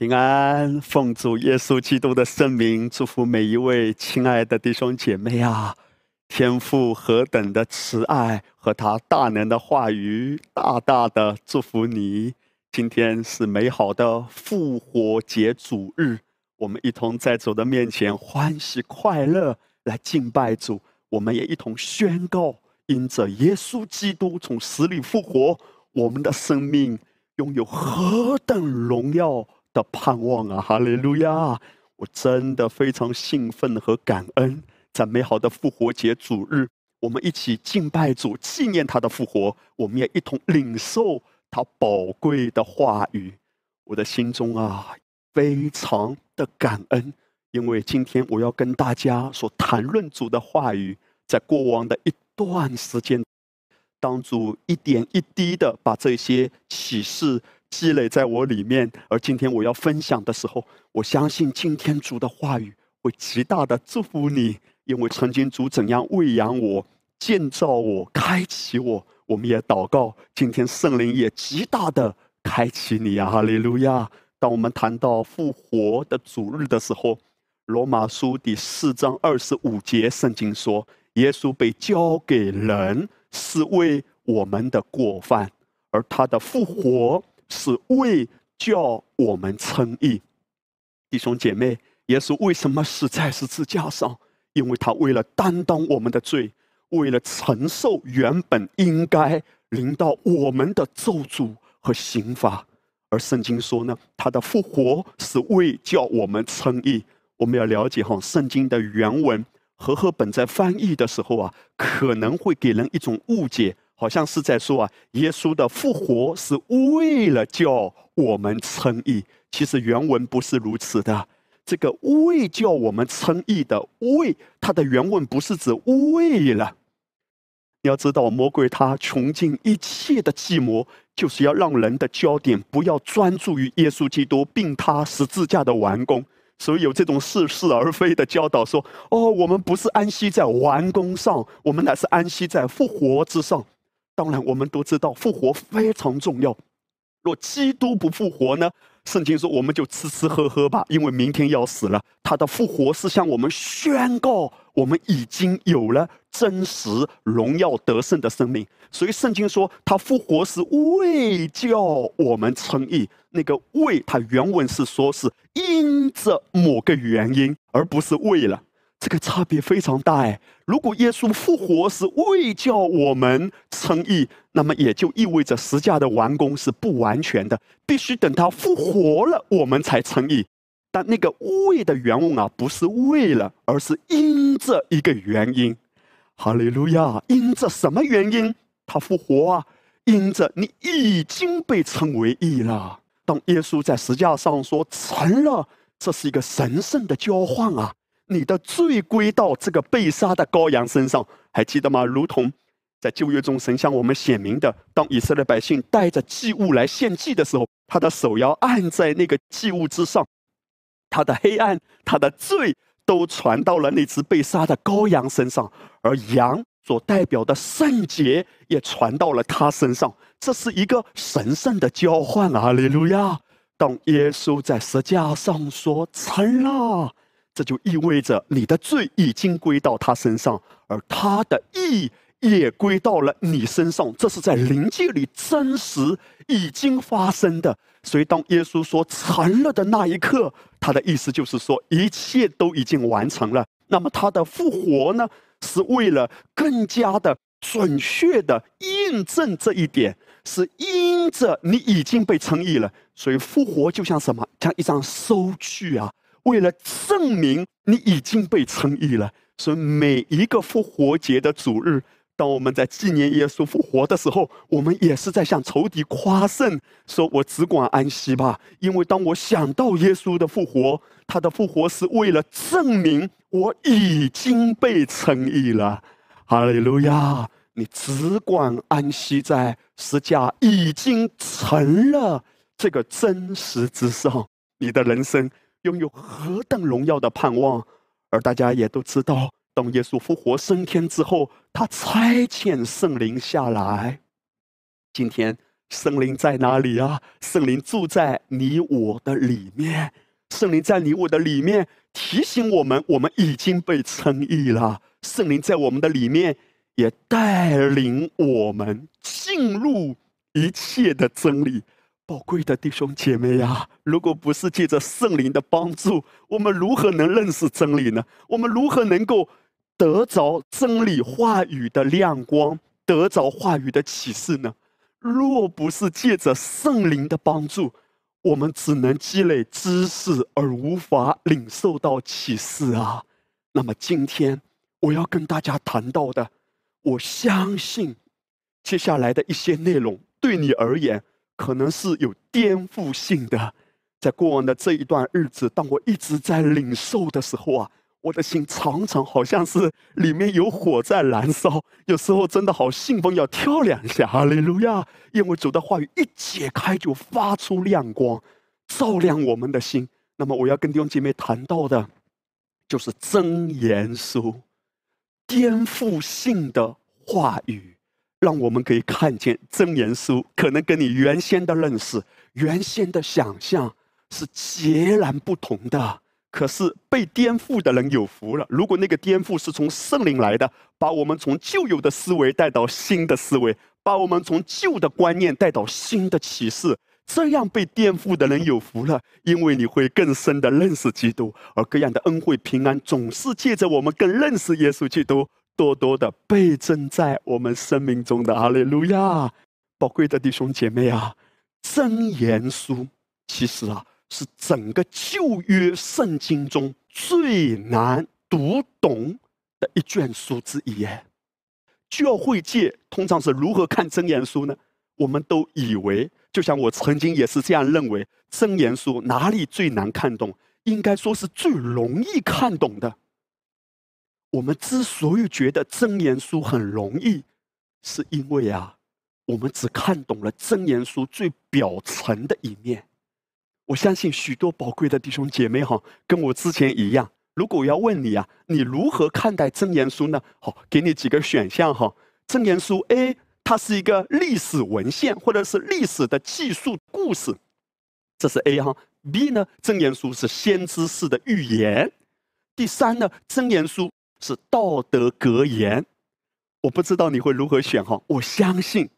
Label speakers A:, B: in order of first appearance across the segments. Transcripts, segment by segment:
A: 平安，奉主耶稣基督的圣名，祝福每一位亲爱的弟兄姐妹啊！天父何等的慈爱和他大能的话语，大大的祝福你。今天是美好的复活节主日，我们一同在主的面前欢喜快乐来敬拜主。我们也一同宣告，因着耶稣基督从死里复活，我们的生命拥有何等荣耀！的盼望啊，哈利路亚！我真的非常兴奋和感恩，在美好的复活节主日，我们一起敬拜主，纪念他的复活。我们也一同领受他宝贵的话语。我的心中啊，非常的感恩，因为今天我要跟大家所谈论主的话语，在过往的一段时间，当主一点一滴的把这些启示。积累在我里面，而今天我要分享的时候，我相信今天主的话语会极大的祝福你，因为曾经主怎样喂养我、建造我、开启我，我们也祷告，今天圣灵也极大的开启你啊！哈利路亚！当我们谈到复活的主日的时候，罗马书第四章二十五节，圣经说，耶稣被交给人是为我们的过犯，而他的复活。是为叫我们称义，弟兄姐妹，耶稣为什么死在十字架上？因为他为了担当我们的罪，为了承受原本应该临到我们的咒诅和刑罚。而圣经说呢，他的复活是为叫我们称义。我们要了解哈，圣经的原文和合本在翻译的时候啊，可能会给人一种误解。好像是在说啊，耶稣的复活是为了叫我们称义。其实原文不是如此的。这个为叫我们称义的为，它的原文不是指为了。你要知道，魔鬼他穷尽一切的计谋，就是要让人的焦点不要专注于耶稣基督并他十字架的完工。所以有这种似是而非的教导，说：哦，我们不是安息在完工上，我们乃是安息在复活之上。当然，我们都知道复活非常重要。若基督不复活呢？圣经说我们就吃吃喝喝吧，因为明天要死了。他的复活是向我们宣告，我们已经有了真实荣耀得胜的生命。所以圣经说他复活是为叫我们称义。那个为，他原文是说是因着某个原因，而不是为了。这个差别非常大哎！如果耶稣复活是为叫我们称义，那么也就意味着十架的完工是不完全的，必须等他复活了，我们才称义。但那个为的原文啊，不是为了，而是因着一个原因。哈利路亚！因着什么原因他复活啊？因着你已经被称为义了。当耶稣在十架上说成了，这是一个神圣的交换啊！你的罪归到这个被杀的羔羊身上，还记得吗？如同在旧约中神向我们显明的，当以色列百姓带着祭物来献祭的时候，他的手要按在那个祭物之上，他的黑暗、他的罪都传到了那只被杀的羔羊身上，而羊所代表的圣洁也传到了他身上。这是一个神圣的交换啊！利路亚！当耶稣在十架上说成了。这就意味着你的罪已经归到他身上，而他的义也归到了你身上。这是在灵界里真实已经发生的。所以，当耶稣说成了的那一刻，他的意思就是说一切都已经完成了。那么，他的复活呢，是为了更加的准确的印证这一点，是因着你已经被称义了。所以，复活就像什么？像一张收据啊。为了证明你已经被称义了，所以每一个复活节的主日，当我们在纪念耶稣复活的时候，我们也是在向仇敌夸胜，说我只管安息吧。因为当我想到耶稣的复活，他的复活是为了证明我已经被称义了。哈利路亚！你只管安息在十架已经成了这个真实之上，你的人生。拥有何等荣耀的盼望，而大家也都知道，当耶稣复活升天之后，他差遣圣灵下来。今天圣灵在哪里啊？圣灵住在你我的里面，圣灵在你我的里面提醒我们，我们已经被称义了。圣灵在我们的里面也带领我们进入一切的真理。宝贵的弟兄姐妹呀，如果不是借着圣灵的帮助，我们如何能认识真理呢？我们如何能够得着真理话语的亮光，得着话语的启示呢？若不是借着圣灵的帮助，我们只能积累知识而无法领受到启示啊！那么今天我要跟大家谈到的，我相信接下来的一些内容对你而言可能是有颠覆性的。在过往的这一段日子，当我一直在领受的时候啊。我的心常常好像是里面有火在燃烧，有时候真的好兴奋，要跳两下。哈利路亚！因为主的话语一解开，就发出亮光，照亮我们的心。那么，我要跟弟兄姐妹谈到的，就是真言书，颠覆性的话语，让我们可以看见真言书可能跟你原先的认识、原先的想象是截然不同的。可是被颠覆的人有福了。如果那个颠覆是从圣灵来的，把我们从旧有的思维带到新的思维，把我们从旧的观念带到新的启示，这样被颠覆的人有福了，因为你会更深的认识基督，而各样的恩惠平安总是借着我们更认识耶稣基督，多多的倍增在我们生命中的。哈利路亚！宝贵的弟兄姐妹啊，真言书其实啊。是整个旧约圣经中最难读懂的一卷书之一。教会界通常是如何看真言书呢？我们都以为，就像我曾经也是这样认为，真言书哪里最难看懂？应该说是最容易看懂的。我们之所以觉得真言书很容易，是因为啊，我们只看懂了真言书最表层的一面。我相信许多宝贵的弟兄姐妹哈，跟我之前一样。如果我要问你啊，你如何看待真言书呢？好，给你几个选项哈。真言书 A，它是一个历史文献或者是历史的记述故事，这是 A 哈。B 呢，真言书是先知式的预言。第三呢，真言书是道德格言。我不知道你会如何选哈。我相信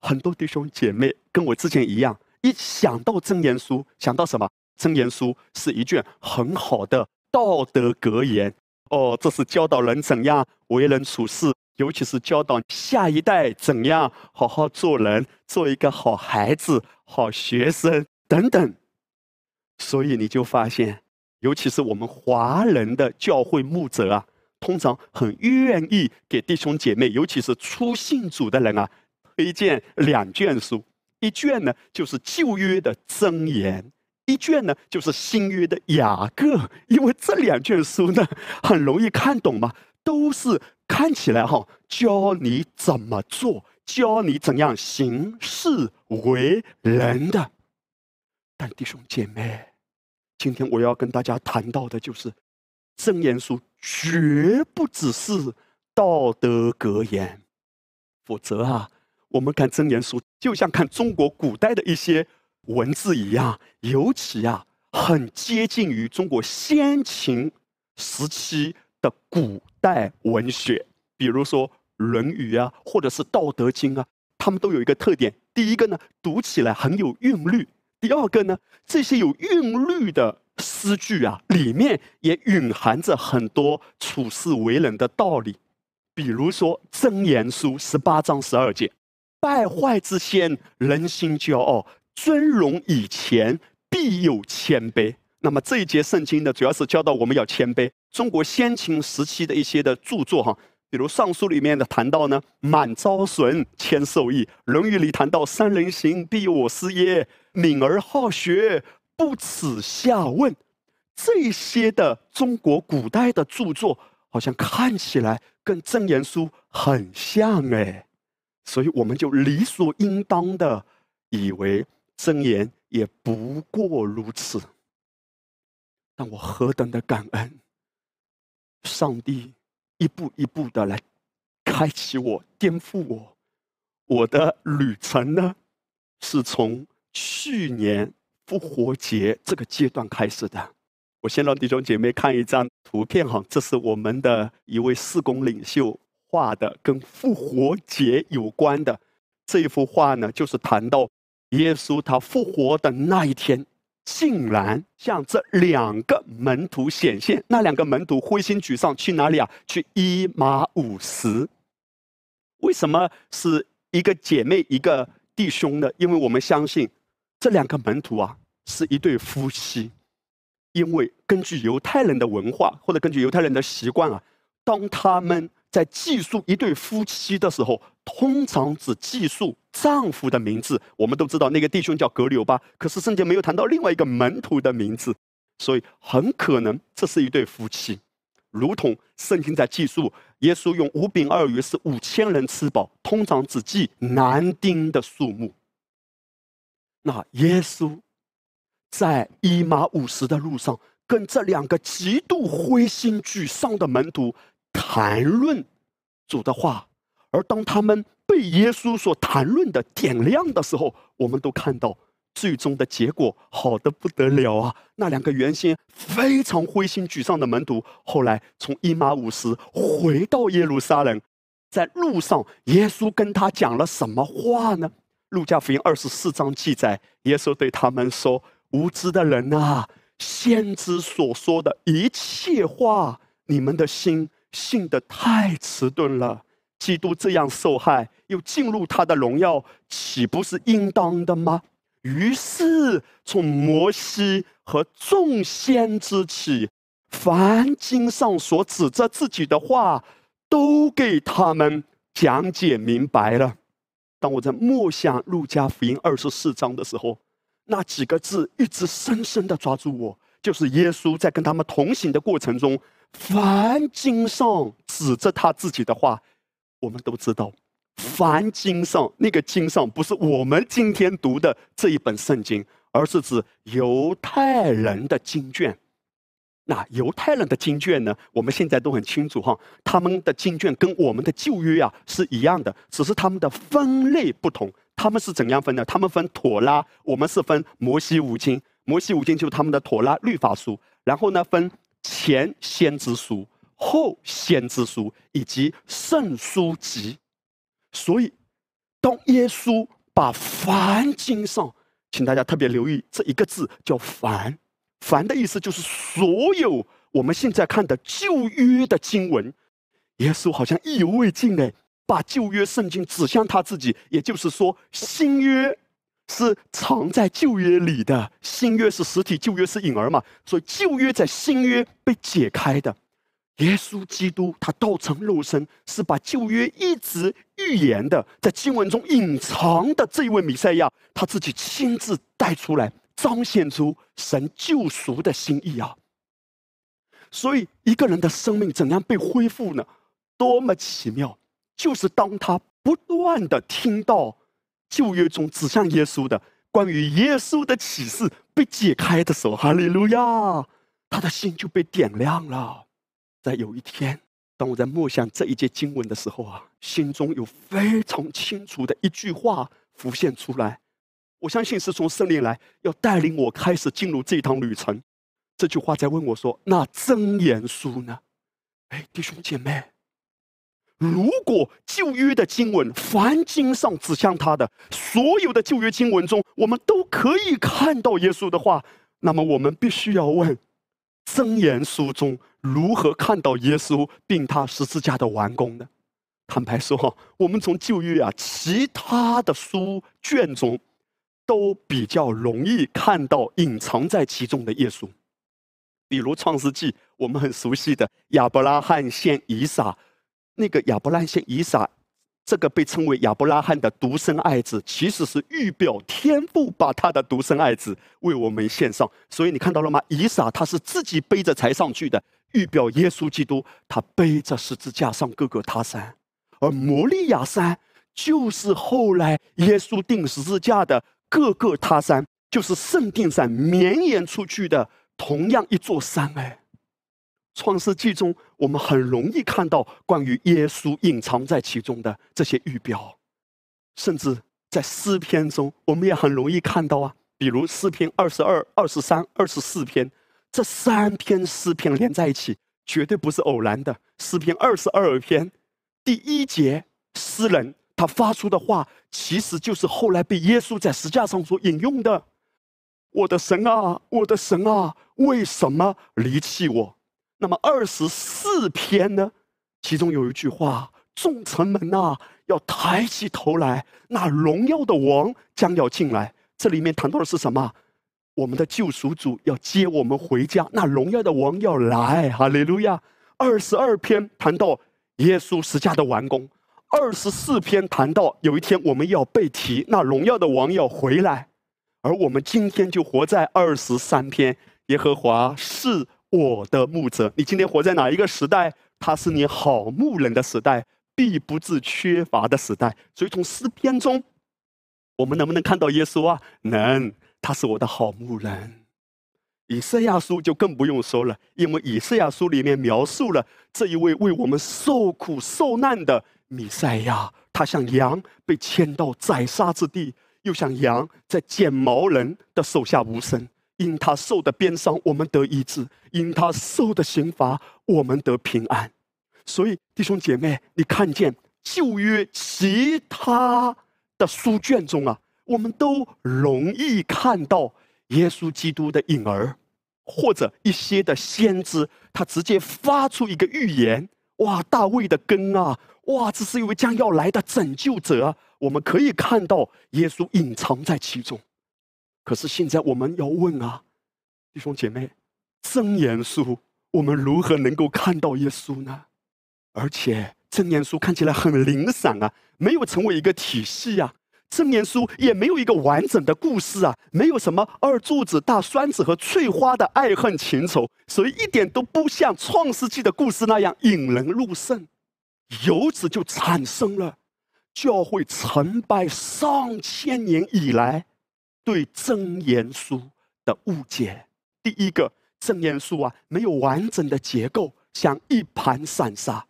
A: 很多弟兄姐妹跟我之前一样。一想到真言书，想到什么？真言书是一卷很好的道德格言哦，这是教导人怎样为人处事，尤其是教导下一代怎样好好做人，做一个好孩子、好学生等等。所以你就发现，尤其是我们华人的教会牧者啊，通常很愿意给弟兄姐妹，尤其是初信主的人啊，推荐两卷书。一卷呢，就是旧约的箴言；一卷呢，就是新约的雅各。因为这两卷书呢，很容易看懂嘛，都是看起来哈，教你怎么做，教你怎样行事为人的。但弟兄姐妹，今天我要跟大家谈到的就是，箴言书绝不只是道德格言，否则啊。我们看真言书，就像看中国古代的一些文字一样，尤其啊，很接近于中国先秦时期的古代文学，比如说《论语》啊，或者是《道德经》啊，他们都有一个特点：第一个呢，读起来很有韵律；第二个呢，这些有韵律的诗句啊，里面也蕴含着很多处世为人的道理。比如说《真言书》十八章十二节。败坏之先，人心骄傲；尊荣以前，必有谦卑。那么这一节圣经呢，主要是教导我们要谦卑。中国先秦时期的一些的著作哈，比如《尚书》里面的谈到呢，“满招损，谦受益”；《论语》里谈到“三人行，必有我师焉”；“敏而好学，不耻下问”。这些的中国古代的著作，好像看起来跟真言书很像哎。所以我们就理所应当的以为真言也不过如此。但我何等的感恩，上帝一步一步的来开启我、颠覆我，我的旅程呢是从去年复活节这个阶段开始的。我先让弟兄姐妹看一张图片哈，这是我们的一位四工领袖画的，跟复活节有关的这一幅画呢，就是谈到耶稣他复活的那一天，竟然向这两个门徒显现。那两个门徒灰心沮丧，去哪里啊？去伊马五十。为什么是一个姐妹一个弟兄呢？因为我们相信这两个门徒啊是一对夫妻。因为根据犹太人的文化或者根据犹太人的习惯啊，当他们在记述一对夫妻的时候，通常只记述丈夫的名字。我们都知道那个弟兄叫格留巴，可是圣经没有谈到另外一个门徒的名字，所以很可能这是一对夫妻。如同圣经在记述耶稣用五饼二鱼是五千人吃饱，通常只记男丁的数目。那耶稣。在伊马五十的路上，跟这两个极度灰心沮丧的门徒谈论主的话，而当他们被耶稣所谈论的点亮的时候，我们都看到最终的结果好的不得了啊！那两个原先非常灰心沮丧的门徒，后来从伊马五十回到耶路撒冷，在路上，耶稣跟他讲了什么话呢？路加福音二十四章记载，耶稣对他们说。无知的人呐，先知所说的一切话，你们的心信得太迟钝了。基督这样受害，又进入他的荣耀，岂不是应当的吗？于是从摩西和众先知起，凡经上所指着自己的话，都给他们讲解明白了。当我在默想路加福音二十四章的时候。那几个字一直深深的抓住我，就是耶稣在跟他们同行的过程中，凡经上指着他自己的话，我们都知道，凡经上那个经上不是我们今天读的这一本圣经，而是指犹太人的经卷。那犹太人的经卷呢？我们现在都很清楚哈，他们的经卷跟我们的旧约啊是一样的，只是他们的分类不同。他们是怎样分的？他们分妥拉，我们是分摩西五经。摩西五经就是他们的妥拉律法书。然后呢，分前先知书、后先知书以及圣书集。所以，当耶稣把凡经上，请大家特别留意这一个字叫“凡”，“凡”的意思就是所有我们现在看的旧约的经文，耶稣好像意犹未尽哎。把旧约圣经指向他自己，也就是说，新约是藏在旧约里的，新约是实体，旧约是影儿嘛。所以旧约在新约被解开的。耶稣基督他道成肉身，是把旧约一直预言的，在经文中隐藏的这一位弥赛亚，他自己亲自带出来，彰显出神救赎的心意啊。所以一个人的生命怎样被恢复呢？多么奇妙！就是当他不断的听到旧约中指向耶稣的关于耶稣的启示被解开的时候，哈利路亚，他的心就被点亮了。在有一天，当我在默想这一节经文的时候啊，心中有非常清楚的一句话浮现出来，我相信是从圣灵来要带领我开始进入这趟旅程。这句话在问我说：“那真言书呢？”哎，弟兄姐妹。如果旧约的经文，凡经上指向他的所有的旧约经文中，我们都可以看到耶稣的话，那么我们必须要问：真言书中如何看到耶稣并他十字架的完工呢？坦白说，我们从旧约啊其他的书卷中，都比较容易看到隐藏在其中的耶稣。比如创世纪，我们很熟悉的亚伯拉罕献以撒。那个亚伯拉罕献以撒，这个被称为亚伯拉罕的独生爱子，其实是预表天父把他的独生爱子为我们献上。所以你看到了吗？以撒他是自己背着才上去的，预表耶稣基督他背着十字架上各个他山，而摩利亚山就是后来耶稣钉十字架的各个他山，就是圣殿山绵延出去的同样一座山哎。创世纪中，我们很容易看到关于耶稣隐藏在其中的这些预表，甚至在诗篇中，我们也很容易看到啊，比如诗篇二十二、二十三、二十四篇，这三篇诗篇连在一起，绝对不是偶然的。诗篇二十二篇第一节，诗人他发出的话，其实就是后来被耶稣在石架上所引用的：“我的神啊，我的神啊，为什么离弃我？”那么二十四篇呢？其中有一句话：“众臣们呐，要抬起头来，那荣耀的王将要进来。”这里面谈到的是什么？我们的救赎主要接我们回家，那荣耀的王要来。哈利路亚！二十二篇谈到耶稣十架的完工，二十四篇谈到有一天我们要被提，那荣耀的王要回来。而我们今天就活在二十三篇，耶和华是。我的牧者，你今天活在哪一个时代？他是你好牧人的时代，必不致缺乏的时代。所以从诗篇中，我们能不能看到耶稣啊？能，他是我的好牧人。以赛亚书就更不用说了，因为以赛亚书里面描述了这一位为我们受苦受难的弥赛亚，他像羊被牵到宰杀之地，又像羊在剪毛人的手下无声。因他受的鞭伤，我们得医治；因他受的刑罚，我们得平安。所以，弟兄姐妹，你看见旧约其他的书卷中啊，我们都容易看到耶稣基督的影儿，或者一些的先知，他直接发出一个预言：哇，大卫的根啊，哇，这是一位将要来的拯救者。我们可以看到耶稣隐藏在其中。可是现在我们要问啊，弟兄姐妹，真言书我们如何能够看到耶稣呢？而且真言书看起来很零散啊，没有成为一个体系啊。真言书也没有一个完整的故事啊，没有什么二柱子、大栓子和翠花的爱恨情仇，所以一点都不像创世纪的故事那样引人入胜。由此就产生了教会成败上千年以来。对真言书的误解，第一个真言书啊，没有完整的结构，像一盘散沙；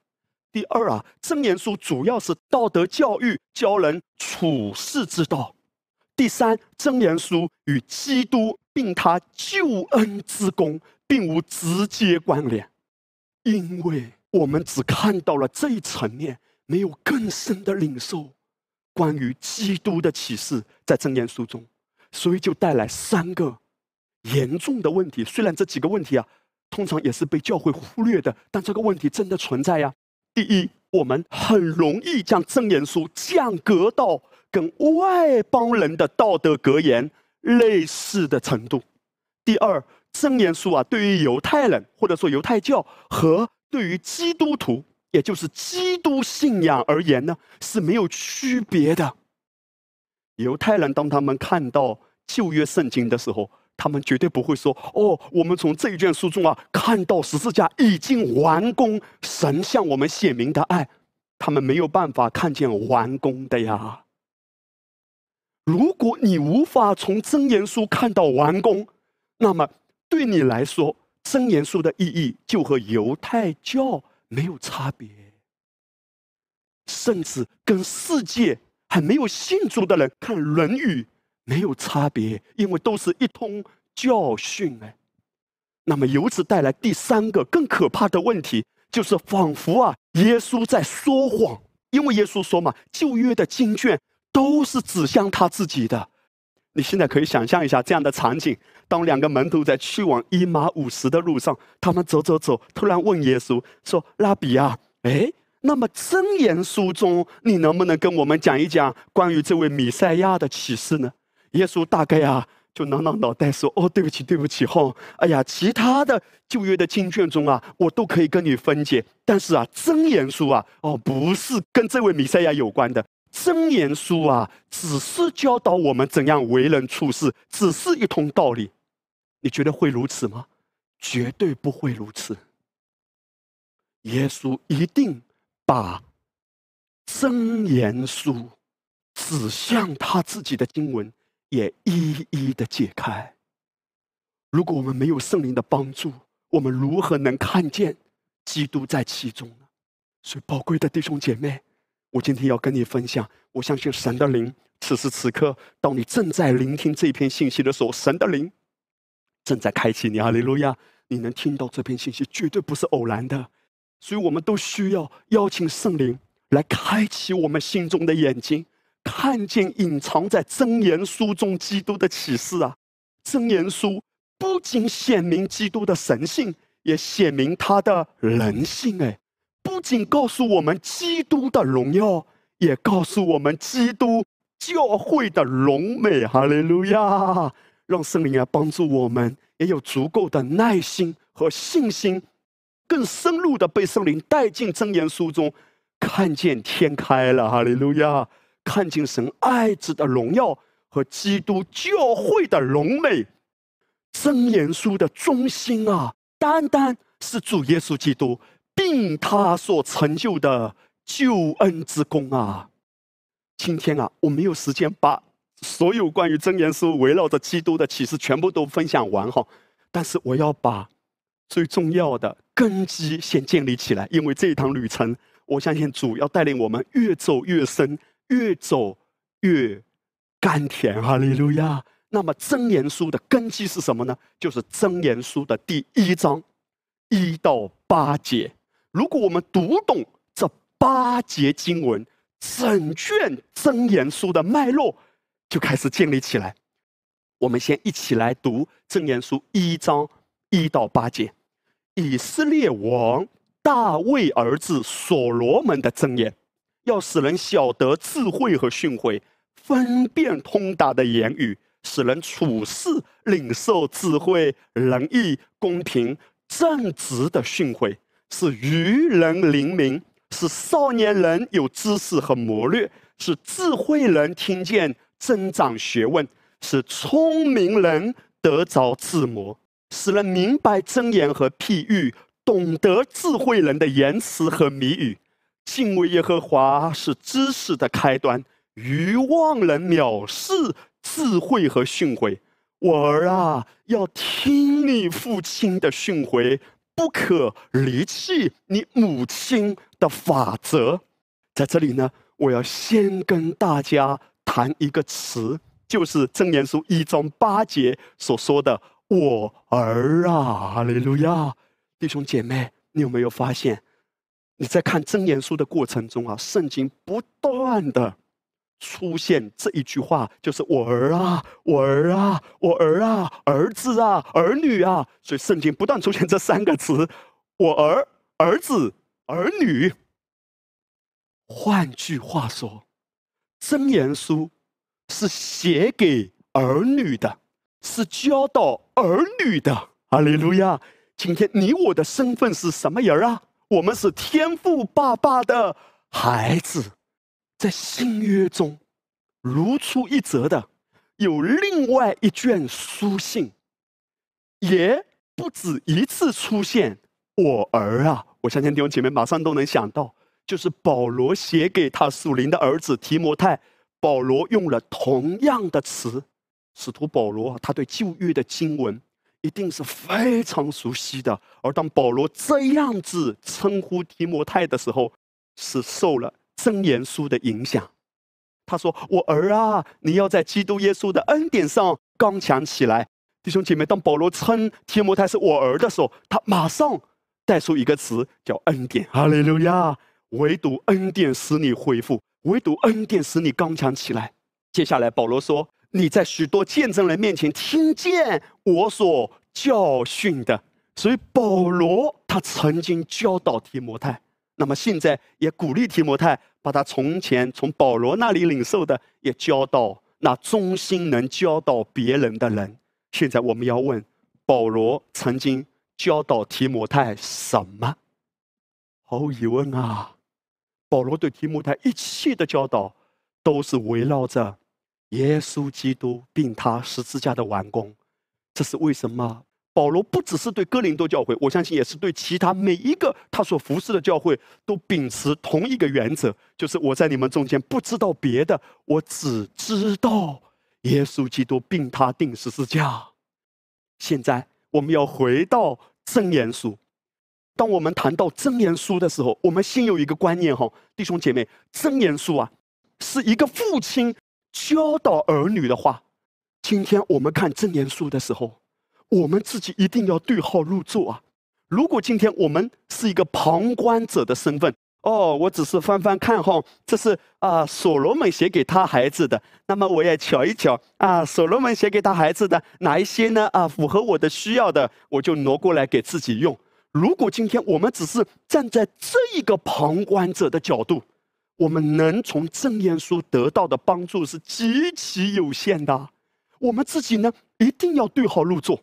A: 第二啊，真言书主要是道德教育，教人处世之道；第三，真言书与基督并他救恩之功并无直接关联，因为我们只看到了这一层面，没有更深的领受关于基督的启示，在真言书中。所以就带来三个严重的问题。虽然这几个问题啊，通常也是被教会忽略的，但这个问题真的存在呀。第一，我们很容易将真言书降格到跟外邦人的道德格言类似的程度。第二，真言书啊，对于犹太人或者说犹太教和对于基督徒，也就是基督信仰而言呢，是没有区别的。犹太人当他们看到旧约圣经的时候，他们绝对不会说：“哦，我们从这一卷书中啊，看到十字架已经完工，神向我们显明的爱。”他们没有办法看见完工的呀。如果你无法从真言书看到完工，那么对你来说，真言书的意义就和犹太教没有差别，甚至跟世界。还没有信主的人看《论语》没有差别，因为都是一通教训哎。那么由此带来第三个更可怕的问题，就是仿佛啊，耶稣在说谎，因为耶稣说嘛，旧约的经卷都是指向他自己的。你现在可以想象一下这样的场景：当两个门徒在去往伊马五十的路上，他们走走走，突然问耶稣说：“拉比啊，哎。”那么真言书中，你能不能跟我们讲一讲关于这位米赛亚的启示呢？耶稣大概啊，就挠挠脑袋说：“哦，对不起，对不起，哈，哎呀，其他的旧约的经卷中啊，我都可以跟你分解，但是啊，真言书啊，哦，不是跟这位米赛亚有关的。真言书啊，只是教导我们怎样为人处事，只是一通道理。你觉得会如此吗？绝对不会如此。耶稣一定。”把真言书指向他自己的经文也一一的解开。如果我们没有圣灵的帮助，我们如何能看见基督在其中呢？所以，宝贵的弟兄姐妹，我今天要跟你分享，我相信神的灵，此时此刻，当你正在聆听这篇信息的时候，神的灵正在开启你。哈利路亚！你能听到这篇信息，绝对不是偶然的。所以，我们都需要邀请圣灵来开启我们心中的眼睛，看见隐藏在真言书中基督的启示啊！真言书不仅显明基督的神性，也显明他的人性。哎，不仅告诉我们基督的荣耀，也告诉我们基督教会的荣美。哈利路亚！让圣灵来帮助我们，也有足够的耐心和信心。更深入的被圣灵带进真言书中，看见天开了，哈利路亚！看见神爱子的荣耀和基督教会的荣美。真言书的中心啊，单单是主耶稣基督，并他所成就的救恩之功啊！今天啊，我没有时间把所有关于真言书围绕着基督的启示全部都分享完哈，但是我要把最重要的。根基先建立起来，因为这一趟旅程，我相信主要带领我们越走越深，越走越甘甜。哈利路亚！那么真言书的根基是什么呢？就是真言书的第一章一到八节。如果我们读懂这八节经文，整卷真言书的脉络就开始建立起来。我们先一起来读真言书一章一到八节。以色列王大卫儿子所罗门的箴言，要使人晓得智慧和训诲，分辨通达的言语，使人处事领受智慧、仁义、公平、正直的训诲，是愚人灵明，是少年人有知识和谋略，是智慧人听见增长学问，是聪明人得着智谋。使人明白真言和譬喻，懂得智慧人的言辞和谜语。敬畏耶和华是知识的开端，愚妄人藐视智慧和训诲。我儿啊，要听你父亲的训诲，不可离弃你母亲的法则。在这里呢，我要先跟大家谈一个词，就是真言书一章八节所说的。我儿啊，哈利路亚！弟兄姐妹，你有没有发现，你在看真言书的过程中啊，圣经不断的出现这一句话，就是“我儿啊，我儿啊，我儿啊，儿子啊，儿女啊”，所以圣经不断出现这三个词：“我儿、儿子、儿女”。换句话说，真言书是写给儿女的。是教导儿女的，阿利路亚！今天你我的身份是什么人啊？我们是天父爸爸的孩子，在新约中如出一辙的，有另外一卷书信，也不止一次出现“我儿啊”。我相信弟兄姐妹马上都能想到，就是保罗写给他属灵的儿子提摩太，保罗用了同样的词。使徒保罗，他对旧约的经文一定是非常熟悉的。而当保罗这样子称呼提摩太的时候，是受了真言书的影响。他说：“我儿啊，你要在基督耶稣的恩典上刚强起来。”弟兄姐妹，当保罗称提摩太是我儿的时候，他马上带出一个词叫恩典。哈利路亚！唯独恩典使你恢复，唯独恩典使你刚强起来。接下来，保罗说。你在许多见证人面前听见我所教训的，所以保罗他曾经教导提摩太，那么现在也鼓励提摩太把他从前从保罗那里领受的也教导那忠心能教导别人的人。现在我们要问，保罗曾经教导提摩太什么？毫无疑问啊，保罗对提摩太一切的教导都是围绕着。耶稣基督并他十字架的完工，这是为什么？保罗不只是对哥林多教会，我相信也是对其他每一个他所服侍的教会，都秉持同一个原则，就是我在你们中间不知道别的，我只知道耶稣基督并他定十字架。现在我们要回到真言书，当我们谈到真言书的时候，我们先有一个观念哈，弟兄姐妹，真言书啊，是一个父亲教导儿女的话。今天我们看真言书的时候，我们自己一定要对号入座啊。如果今天我们是一个旁观者的身份，哦，我只是翻翻看哈，这是啊，所罗门写给他孩子的。那么我也瞧一瞧啊，所罗门写给他孩子的哪一些呢？啊，符合我的需要的，我就挪过来给自己用。如果今天我们只是站在这一个旁观者的角度，我们能从正言书得到的帮助是极其有限的。我们自己呢，一定要对号入座。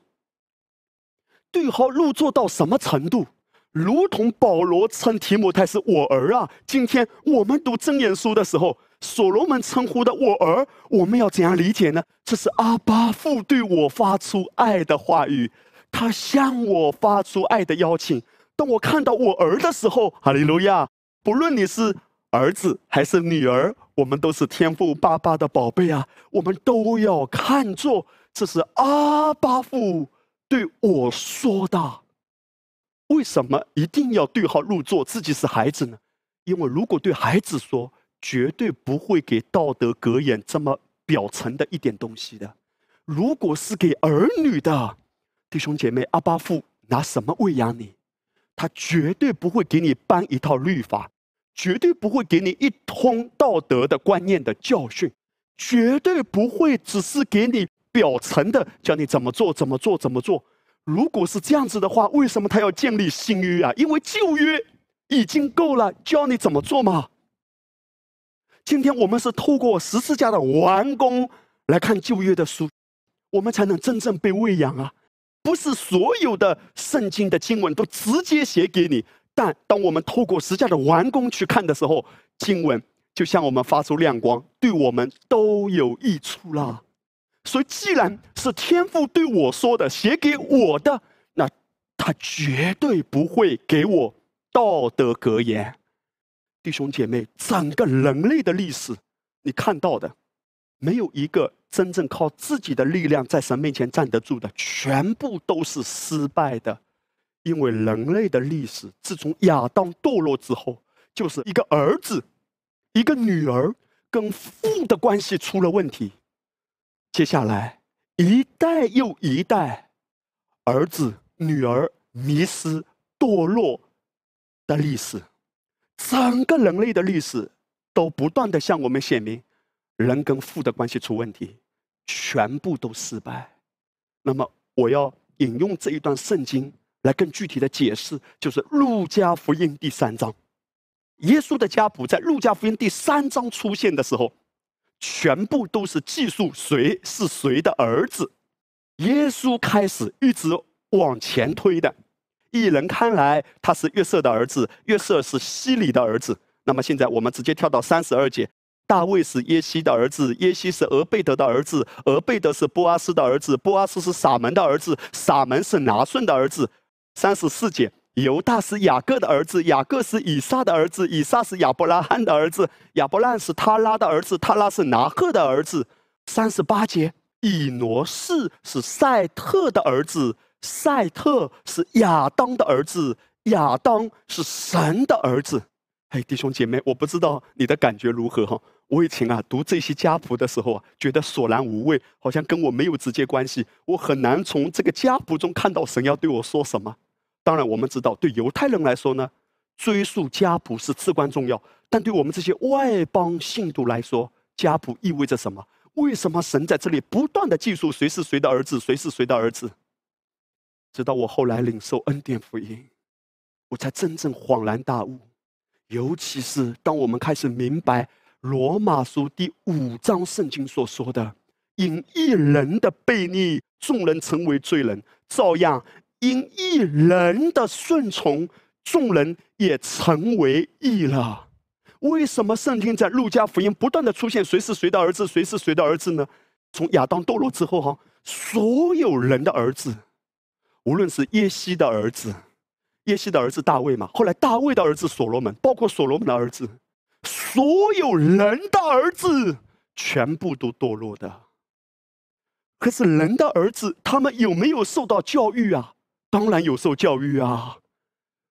A: 对号入座到什么程度？如同保罗称提摩太是我儿啊！今天我们读真言书的时候，所罗门称呼的我儿，我们要怎样理解呢？这是阿巴父对我发出爱的话语，他向我发出爱的邀请。当我看到我儿的时候，哈利路亚！不论你是儿子还是女儿，我们都是天父爸爸的宝贝啊！我们都要看作这是阿巴父对我说的。为什么一定要对号入座？自己是孩子呢？因为如果对孩子说，绝对不会给道德格言这么表层的一点东西的。如果是给儿女的弟兄姐妹，阿巴父拿什么喂养你？他绝对不会给你颁一套律法，绝对不会给你一通道德的观念的教训，绝对不会只是给你表层的教你怎么做、怎么做、怎么做。如果是这样子的话，为什么他要建立新约啊？因为旧约已经够了，教你怎么做嘛。今天我们是透过十字架的完工来看旧约的书，我们才能真正被喂养啊！不是所有的圣经的经文都直接写给你，但当我们透过十字架的完工去看的时候，经文就向我们发出亮光，对我们都有益处了。所以，既然是天父对我说的，写给我的，那他绝对不会给我道德格言。弟兄姐妹，整个人类的历史，你看到的，没有一个真正靠自己的力量在神面前站得住的，全部都是失败的。因为人类的历史，自从亚当堕落之后，就是一个儿子、一个女儿跟父的关系出了问题。接下来，一代又一代，儿子、女儿迷失、堕落的历史，整个人类的历史都不断的向我们显明，人跟父的关系出问题，全部都失败。那么，我要引用这一段圣经来更具体的解释，就是《路加福音》第三章，耶稣的家谱在《路加福音》第三章出现的时候。全部都是记述谁是谁的儿子，耶稣开始一直往前推的。一人看来他是约瑟的儿子，约瑟是西里的儿子。那么现在我们直接跳到三十二节，大卫是耶西的儿子，耶西是俄贝德的儿子，俄贝德是波阿斯的儿子，波阿斯是撒门的儿子，撒门是拿顺的儿子。三十四节。犹大是雅各的儿子，雅各是以撒的儿子，以撒是亚伯拉罕的儿子，亚伯拉罕是他拉的儿子，他拉是拿赫的儿子。三十八节，以挪士是赛特的儿子，赛特是亚当的儿子，亚当是神的儿子。哎，弟兄姐妹，我不知道你的感觉如何哈？我以前啊读这些家谱的时候啊，觉得索然无味，好像跟我没有直接关系，我很难从这个家谱中看到神要对我说什么。当然，我们知道，对犹太人来说呢，追溯家谱是至关重要。但对我们这些外邦信徒来说，家谱意味着什么？为什么神在这里不断的记述谁是谁的儿子，谁是谁的儿子？直到我后来领受恩典福音，我才真正恍然大悟。尤其是当我们开始明白罗马书第五章圣经所说的：“因一人的悖逆，众人成为罪人，照样。”因一人的顺从，众人也成为义了。为什么圣经在路加福音不断的出现谁是谁的儿子，谁是谁的儿子呢？从亚当堕落之后，哈，所有人的儿子，无论是耶西的儿子，耶西的儿子大卫嘛，后来大卫的儿子所罗门，包括所罗门的儿子，所有人的儿子，全部都堕落的。可是人的儿子，他们有没有受到教育啊？当然有受教育啊，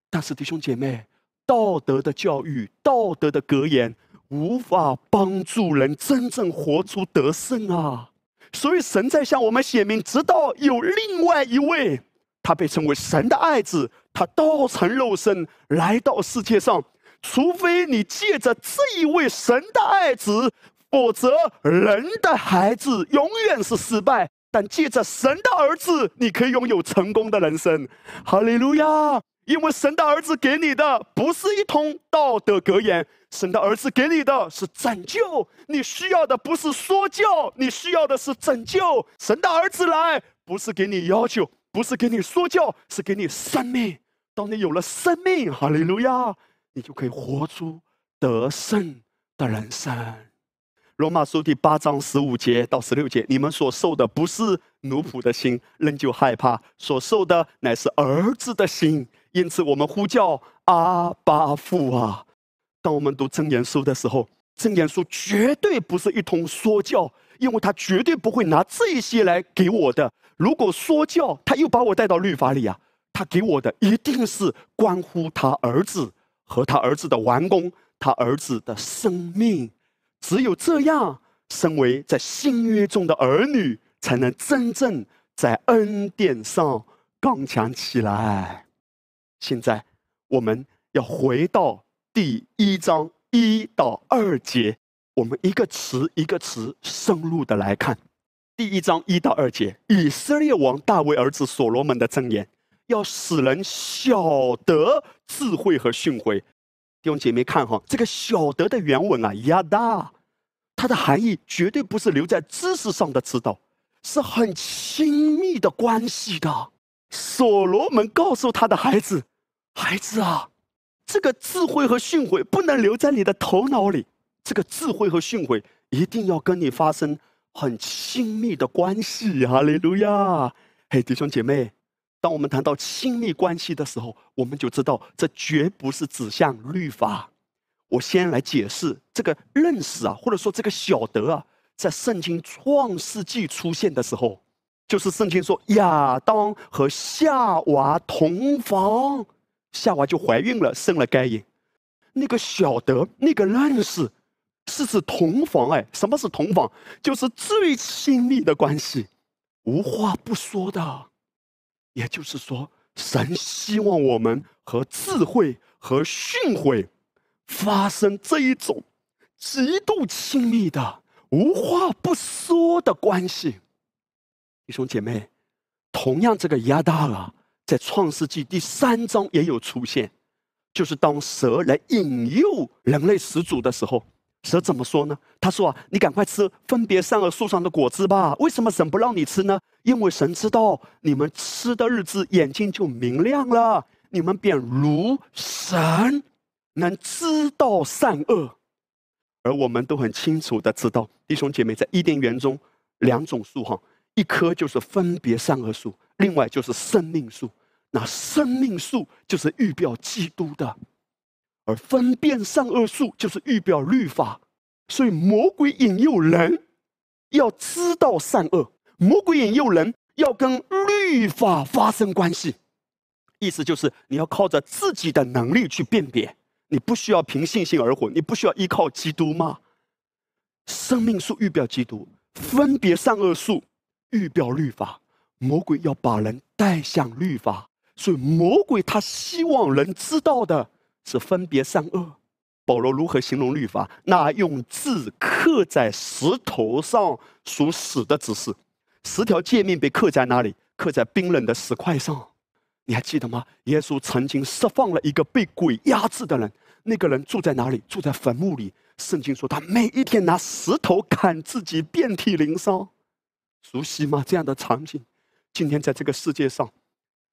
A: 但是弟兄姐妹，道德的教育、道德的格言，无法帮助人真正活出得胜啊！所以神在向我们显明，直到有另外一位，他被称为神的爱子，他道成肉身来到世界上。除非你借着这一位神的爱子，否则人的孩子永远是失败。但借着神的儿子，你可以拥有成功的人生。哈利路亚！因为神的儿子给你的不是一通道德格言，神的儿子给你的是拯救。你需要的不是说教，你需要的是拯救。神的儿子来，不是给你要求，不是给你说教，是给你生命。当你有了生命，哈利路亚！你就可以活出得胜的人生。罗马书第八章十五节到十六节，你们所受的不是奴仆的心，仍旧害怕；所受的乃是儿子的心。因此，我们呼叫阿巴父啊！当我们读真言书的时候，真言书绝对不是一通说教，因为他绝对不会拿这些来给我的。如果说教，他又把我带到律法里啊！他给我的一定是关乎他儿子。和他儿子的完工，他儿子的生命，只有这样，身为在新约中的儿女，才能真正在恩典上刚强起来。现在，我们要回到第一章一到二节，我们一个词一个词深入的来看。第一章一到二节，以色列王大卫儿子所罗门的箴言。要使人晓得智慧和训诲，弟兄姐妹看哈，这个“晓得”的原文啊，亚大，它的含义绝对不是留在知识上的知道，是很亲密的关系的。所罗门告诉他的孩子：“孩子啊，这个智慧和训诲不能留在你的头脑里，这个智慧和训诲一定要跟你发生很亲密的关系。”哈利路亚！嘿，弟兄姐妹。当我们谈到亲密关系的时候，我们就知道这绝不是指向律法。我先来解释这个认识啊，或者说这个晓得啊，在圣经创世纪出现的时候，就是圣经说亚当和夏娃同房，夏娃就怀孕了，生了该隐。那个晓得，那个认识，是指同房。哎，什么是同房？就是最亲密的关系，无话不说的。也就是说，神希望我们和智慧和训诲发生这一种极度亲密的、无话不说的关系。弟兄姐妹，同样这个亚大啊，在创世纪第三章也有出现，就是当蛇来引诱人类始祖的时候。蛇怎么说呢？他说：“啊，你赶快吃分别善恶树上的果子吧。为什么神不让你吃呢？因为神知道你们吃的日子，眼睛就明亮了，你们便如神，能知道善恶。而我们都很清楚的知道，弟兄姐妹，在伊甸园中，两种树哈，一棵就是分别善恶树，另外就是生命树。那生命树就是预表基督的。”而分辨善恶术就是预表律法，所以魔鬼引诱人要知道善恶，魔鬼引诱人要跟律法发生关系，意思就是你要靠着自己的能力去辨别，你不需要凭信心而活，你不需要依靠基督吗？生命树预表基督，分别善恶术预表律法，魔鬼要把人带向律法，所以魔鬼他希望人知道的。是分别善恶。保罗如何形容律法？那用字刻在石头上属死的指示。十条诫命被刻在哪里？刻在冰冷的石块上。你还记得吗？耶稣曾经释放了一个被鬼压制的人。那个人住在哪里？住在坟墓里。圣经说他每一天拿石头砍自己，遍体鳞伤。熟悉吗？这样的场景。今天在这个世界上，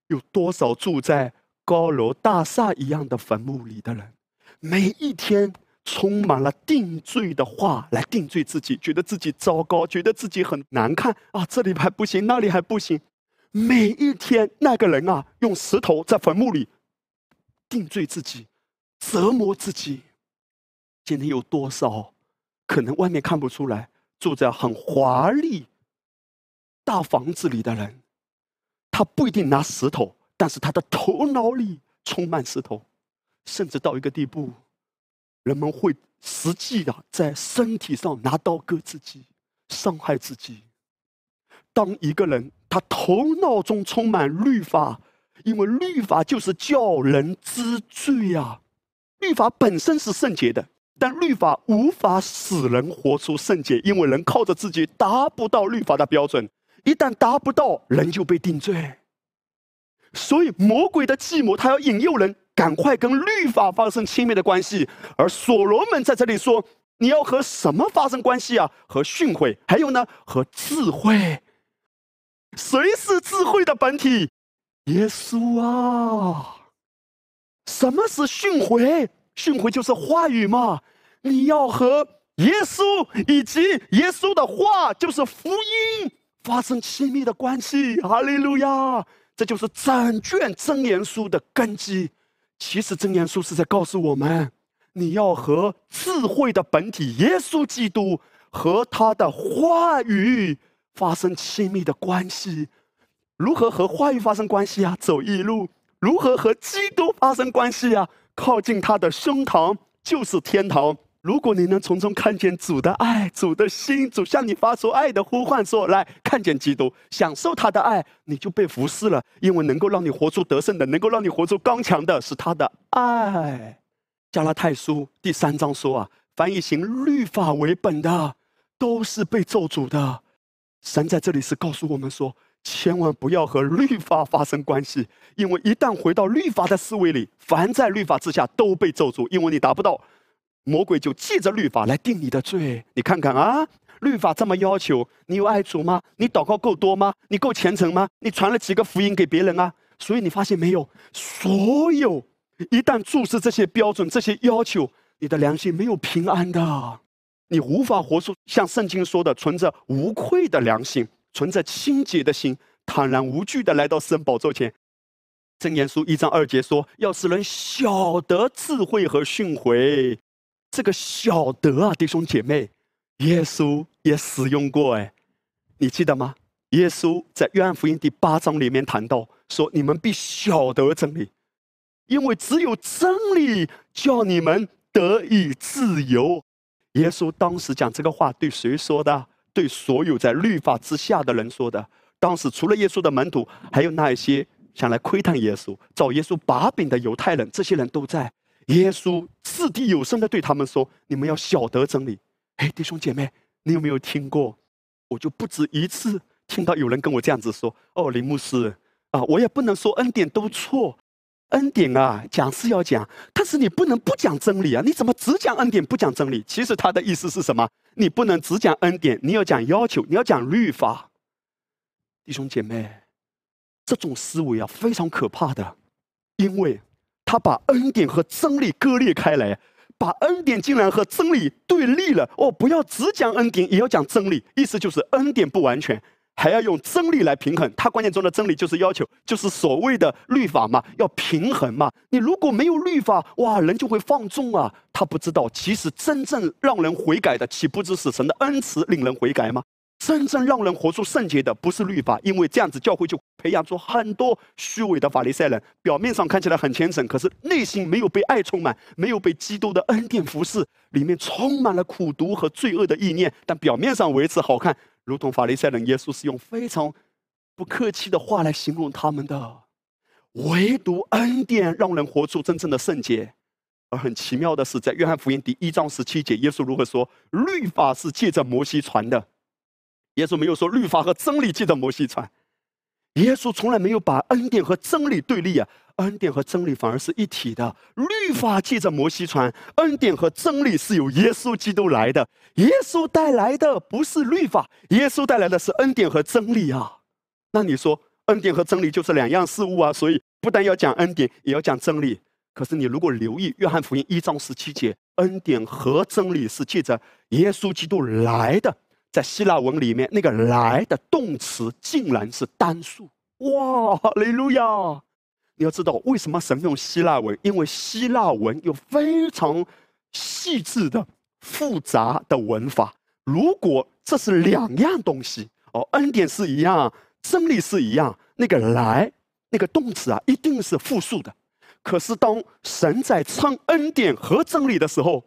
A: 有多少住在？高楼大厦一样的坟墓里的人，每一天充满了定罪的话来定罪自己，觉得自己糟糕，觉得自己很难看啊！这里还不行，那里还不行。每一天，那个人啊，用石头在坟墓里定罪自己，折磨自己。今天有多少可能外面看不出来，住在很华丽大房子里的人，他不一定拿石头。但是他的头脑里充满石头，甚至到一个地步，人们会实际的在身体上拿刀割自己，伤害自己。当一个人他头脑中充满律法，因为律法就是叫人知罪呀。律法本身是圣洁的，但律法无法使人活出圣洁，因为人靠着自己达不到律法的标准。一旦达不到，人就被定罪。所以魔鬼的计谋，他要引诱人赶快跟律法发生亲密的关系。而所罗门在这里说：“你要和什么发生关系啊？和训诲，还有呢，和智慧。谁是智慧的本体？耶稣啊！什么是训诲？训诲就是话语嘛。你要和耶稣以及耶稣的话，就是福音。”发生亲密的关系，哈利路亚！这就是整卷真言书的根基。其实真言书是在告诉我们，你要和智慧的本体耶稣基督和他的话语发生亲密的关系。如何和话语发生关系啊？走一路。如何和基督发生关系啊？靠近他的胸膛就是天堂。如果你能从中看见主的爱、主的心，主向你发出爱的呼唤，说：“来看见基督，享受他的爱，你就被服侍了。因为能够让你活出得胜的，能够让你活出刚强的，是他的爱。”加拉太书第三章说：“啊，凡以行律法为本的，都是被咒诅的。”神在这里是告诉我们说：“千万不要和律法发生关系，因为一旦回到律法的思维里，凡在律法之下都被咒诅，因为你达不到。”魔鬼就借着律法来定你的罪。你看看啊，律法这么要求，你有爱主吗？你祷告够多吗？你够虔诚吗？你传了几个福音给别人啊？所以你发现没有，所有一旦注视这些标准、这些要求，你的良心没有平安的，你无法活出像圣经说的，存着无愧的良心，存着清洁的心，坦然无惧的来到神宝座前。箴言书一章二节说：“要使人晓得智慧和训诲。”这个晓得啊，弟兄姐妹，耶稣也使用过哎，你记得吗？耶稣在约翰福音第八章里面谈到说：“你们必晓得真理，因为只有真理叫你们得以自由。”耶稣当时讲这个话对谁说的？对所有在律法之下的人说的。当时除了耶稣的门徒，还有那一些想来窥探耶稣、找耶稣把柄的犹太人，这些人都在。耶稣掷地有声的对他们说：“你们要晓得真理。”哎，弟兄姐妹，你有没有听过？我就不止一次听到有人跟我这样子说：“哦，林牧师啊，我也不能说恩典都错，恩典啊讲是要讲，但是你不能不讲真理啊！你怎么只讲恩典不讲真理？其实他的意思是什么？你不能只讲恩典，你要讲要求，你要讲律法。弟兄姐妹，这种思维啊非常可怕的，因为。他把恩典和真理割裂开来，把恩典竟然和真理对立了。哦，不要只讲恩典，也要讲真理。意思就是恩典不完全，还要用真理来平衡。他观念中的真理就是要求，就是所谓的律法嘛，要平衡嘛。你如果没有律法，哇，人就会放纵啊。他不知道，其实真正让人悔改的，岂不知是神的恩慈令人悔改吗？真正让人活出圣洁的，不是律法，因为这样子教会就培养出很多虚伪的法利赛人，表面上看起来很虔诚，可是内心没有被爱充满，没有被基督的恩典服侍，里面充满了苦毒和罪恶的意念。但表面上维持好看，如同法利赛人，耶稣是用非常不客气的话来形容他们的。唯独恩典让人活出真正的圣洁。而很奇妙的是，在约翰福音第一章十七节，耶稣如何说？律法是借着摩西传的。耶稣没有说律法和真理借着摩西传，耶稣从来没有把恩典和真理对立啊，恩典和真理反而是一体的。律法记着摩西传，恩典和真理是由耶稣基督来的。耶稣带来的不是律法，耶稣带来的是恩典和真理啊。那你说恩典和真理就是两样事物啊？所以不但要讲恩典，也要讲真理。可是你如果留意约翰福音一章十七节，恩典和真理是借着耶稣基督来的。在希腊文里面，那个“来”的动词竟然是单数。哇，哈利路亚！你要知道为什么神用希腊文？因为希腊文有非常细致的、复杂的文法。如果这是两样东西，哦，恩典是一样，真理是一样，那个“来”那个动词啊，一定是复数的。可是当神在唱恩典和真理的时候，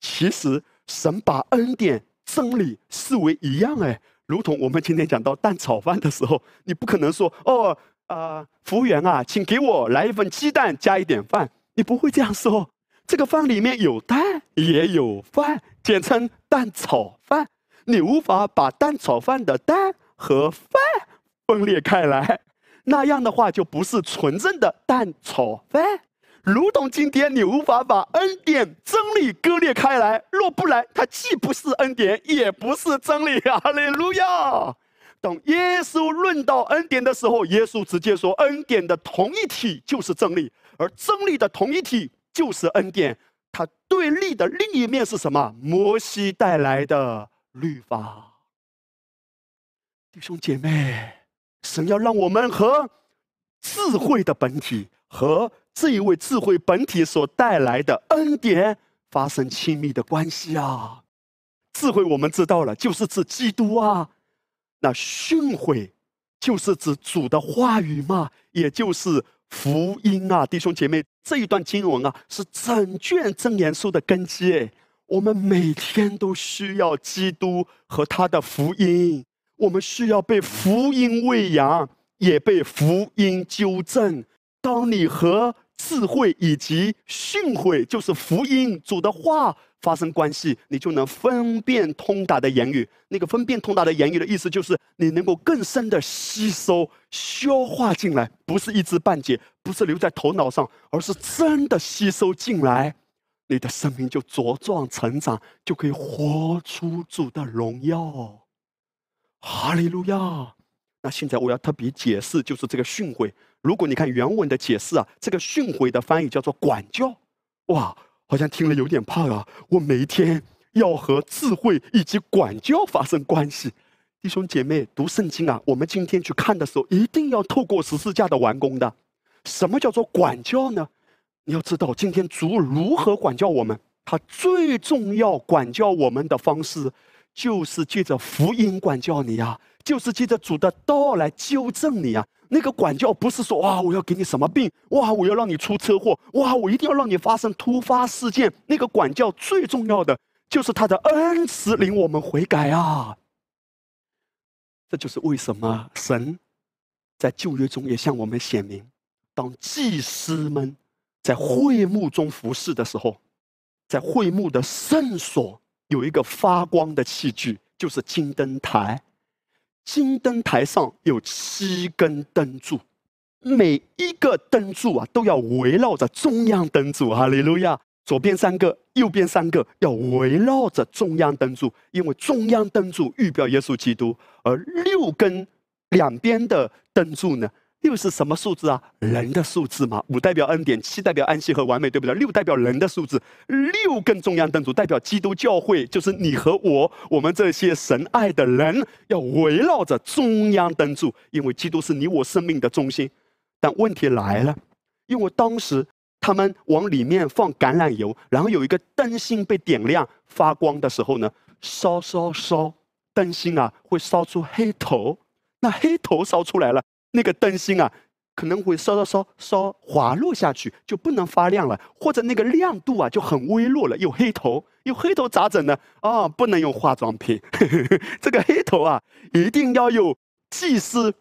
A: 其实神把恩典、真理视为一样哎，如同我们今天讲到蛋炒饭的时候，你不可能说哦啊，服务员啊，请给我来一份鸡蛋加一点饭，你不会这样说。这个饭里面有蛋也有饭，简称蛋炒饭。你无法把蛋炒饭的蛋和饭分裂开来，那样的话就不是纯正的蛋炒饭。如同今天你无法把恩典真理割裂开来，若不然，它既不是恩典，也不是真理。哈利路亚！当耶稣论到恩典的时候，耶稣直接说：恩典的同一体就是真理，而真理的同一体。就是恩典，它对立的另一面是什么？摩西带来的律法。弟兄姐妹，神要让我们和智慧的本体和这一位智慧本体所带来的恩典发生亲密的关系啊！智慧我们知道了，就是指基督啊。那训诲就是指主的话语嘛，也就是。福音啊，弟兄姐妹，这一段经文啊，是整卷真言书的根基。哎，我们每天都需要基督和他的福音，我们需要被福音喂养，也被福音纠正。当你和智慧以及训诲，就是福音主的话。发生关系，你就能分辨通达的言语。那个分辨通达的言语的意思，就是你能够更深的吸收、消化进来，不是一知半解，不是留在头脑上，而是真的吸收进来，你的生命就茁壮成长，就可以活出主的荣耀。哈利路亚！那现在我要特别解释，就是这个训诲。如果你看原文的解释啊，这个训诲的翻译叫做管教。哇！好像听了有点怕啊！我每一天要和智慧以及管教发生关系，弟兄姐妹读圣经啊！我们今天去看的时候，一定要透过十字架的完工的。什么叫做管教呢？你要知道，今天主如何管教我们？他最重要管教我们的方式，就是借着福音管教你呀，就是借着主的道来纠正你呀。那个管教不是说哇，我要给你什么病，哇，我要让你出车祸，哇，我一定要让你发生突发事件。那个管教最重要的就是他的恩慈，领我们悔改啊。这就是为什么神在旧约中也向我们显明，当祭司们在会幕中服侍的时候，在会幕的圣所有一个发光的器具，就是金灯台。金灯台上有七根灯柱，每一个灯柱啊都要围绕着中央灯柱。哈利路亚！左边三个，右边三个，要围绕着中央灯柱，因为中央灯柱预表耶稣基督，而六根两边的灯柱呢？六是什么数字啊？人的数字嘛。五代表恩典，七代表安息和完美，对不对？六代表人的数字，六根中央灯柱代表基督教会，就是你和我，我们这些神爱的人，要围绕着中央灯柱，因为基督是你我生命的中心。但问题来了，因为当时他们往里面放橄榄油，然后有一个灯芯被点亮发光的时候呢，烧烧烧，灯芯啊会烧出黑头，那黑头烧出来了。那个灯芯啊，可能会稍稍稍稍滑落下去，就不能发亮了，或者那个亮度啊就很微弱了，有黑头，有黑头咋整呢？啊，不能用化妆品，这个黑头啊，一定要有祭司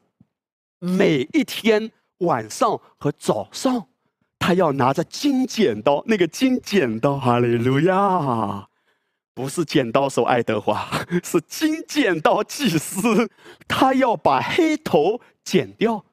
A: 每一天晚上和早上，他要拿着金剪刀，那个金剪刀，哈利路亚。不是剪刀手爱德华，是金剪刀祭司，他要把黑头剪掉。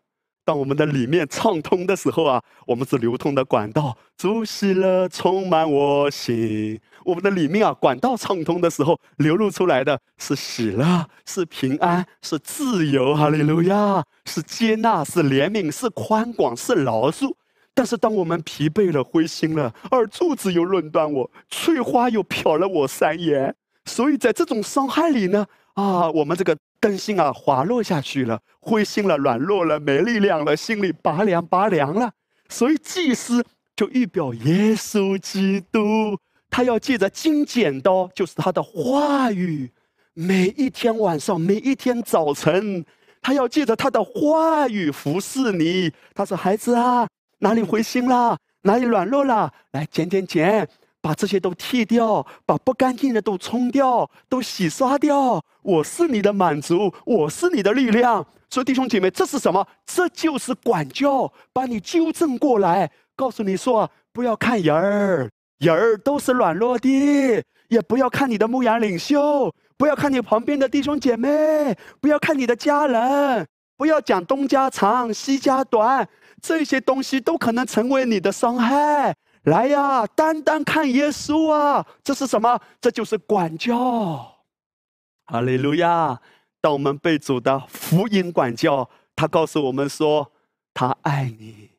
A: 当我们的里面畅通的时候啊，我们是流通的管道，主喜乐充满我心。我们的里面啊，管道畅通的时候，流露出来的是喜乐，是平安，是自由。哈利路亚，是接纳，是怜悯，是宽广，是饶恕。但是，当我们疲惫了、灰心了，而柱子又论断我，翠花又瞟了我三眼，所以在这种伤害里呢，啊，我们这个灯芯啊滑落下去了，灰心了、软弱了、没力量了，心里拔凉拔凉了。所以祭司就预表耶稣基督，他要借着金剪刀，就是他的话语，每一天晚上、每一天早晨，他要借着他的话语服侍你。他说：“孩子啊。”哪里灰心啦？哪里软弱了？来剪剪剪，把这些都剃掉，把不干净的都冲掉，都洗刷掉。我是你的满足，我是你的力量。所以弟兄姐妹，这是什么？这就是管教，把你纠正过来，告诉你说，不要看人儿，人儿都是软弱的，也不要看你的牧羊领袖，不要看你旁边的弟兄姐妹，不要看你的家人，不要讲东家长西家短，这些东西都可能成为你的伤害。来呀，单单看耶稣啊，这是什么？这就是管教。哈利路亚。当我们被主的福音管教，他告诉我们说：“他爱你，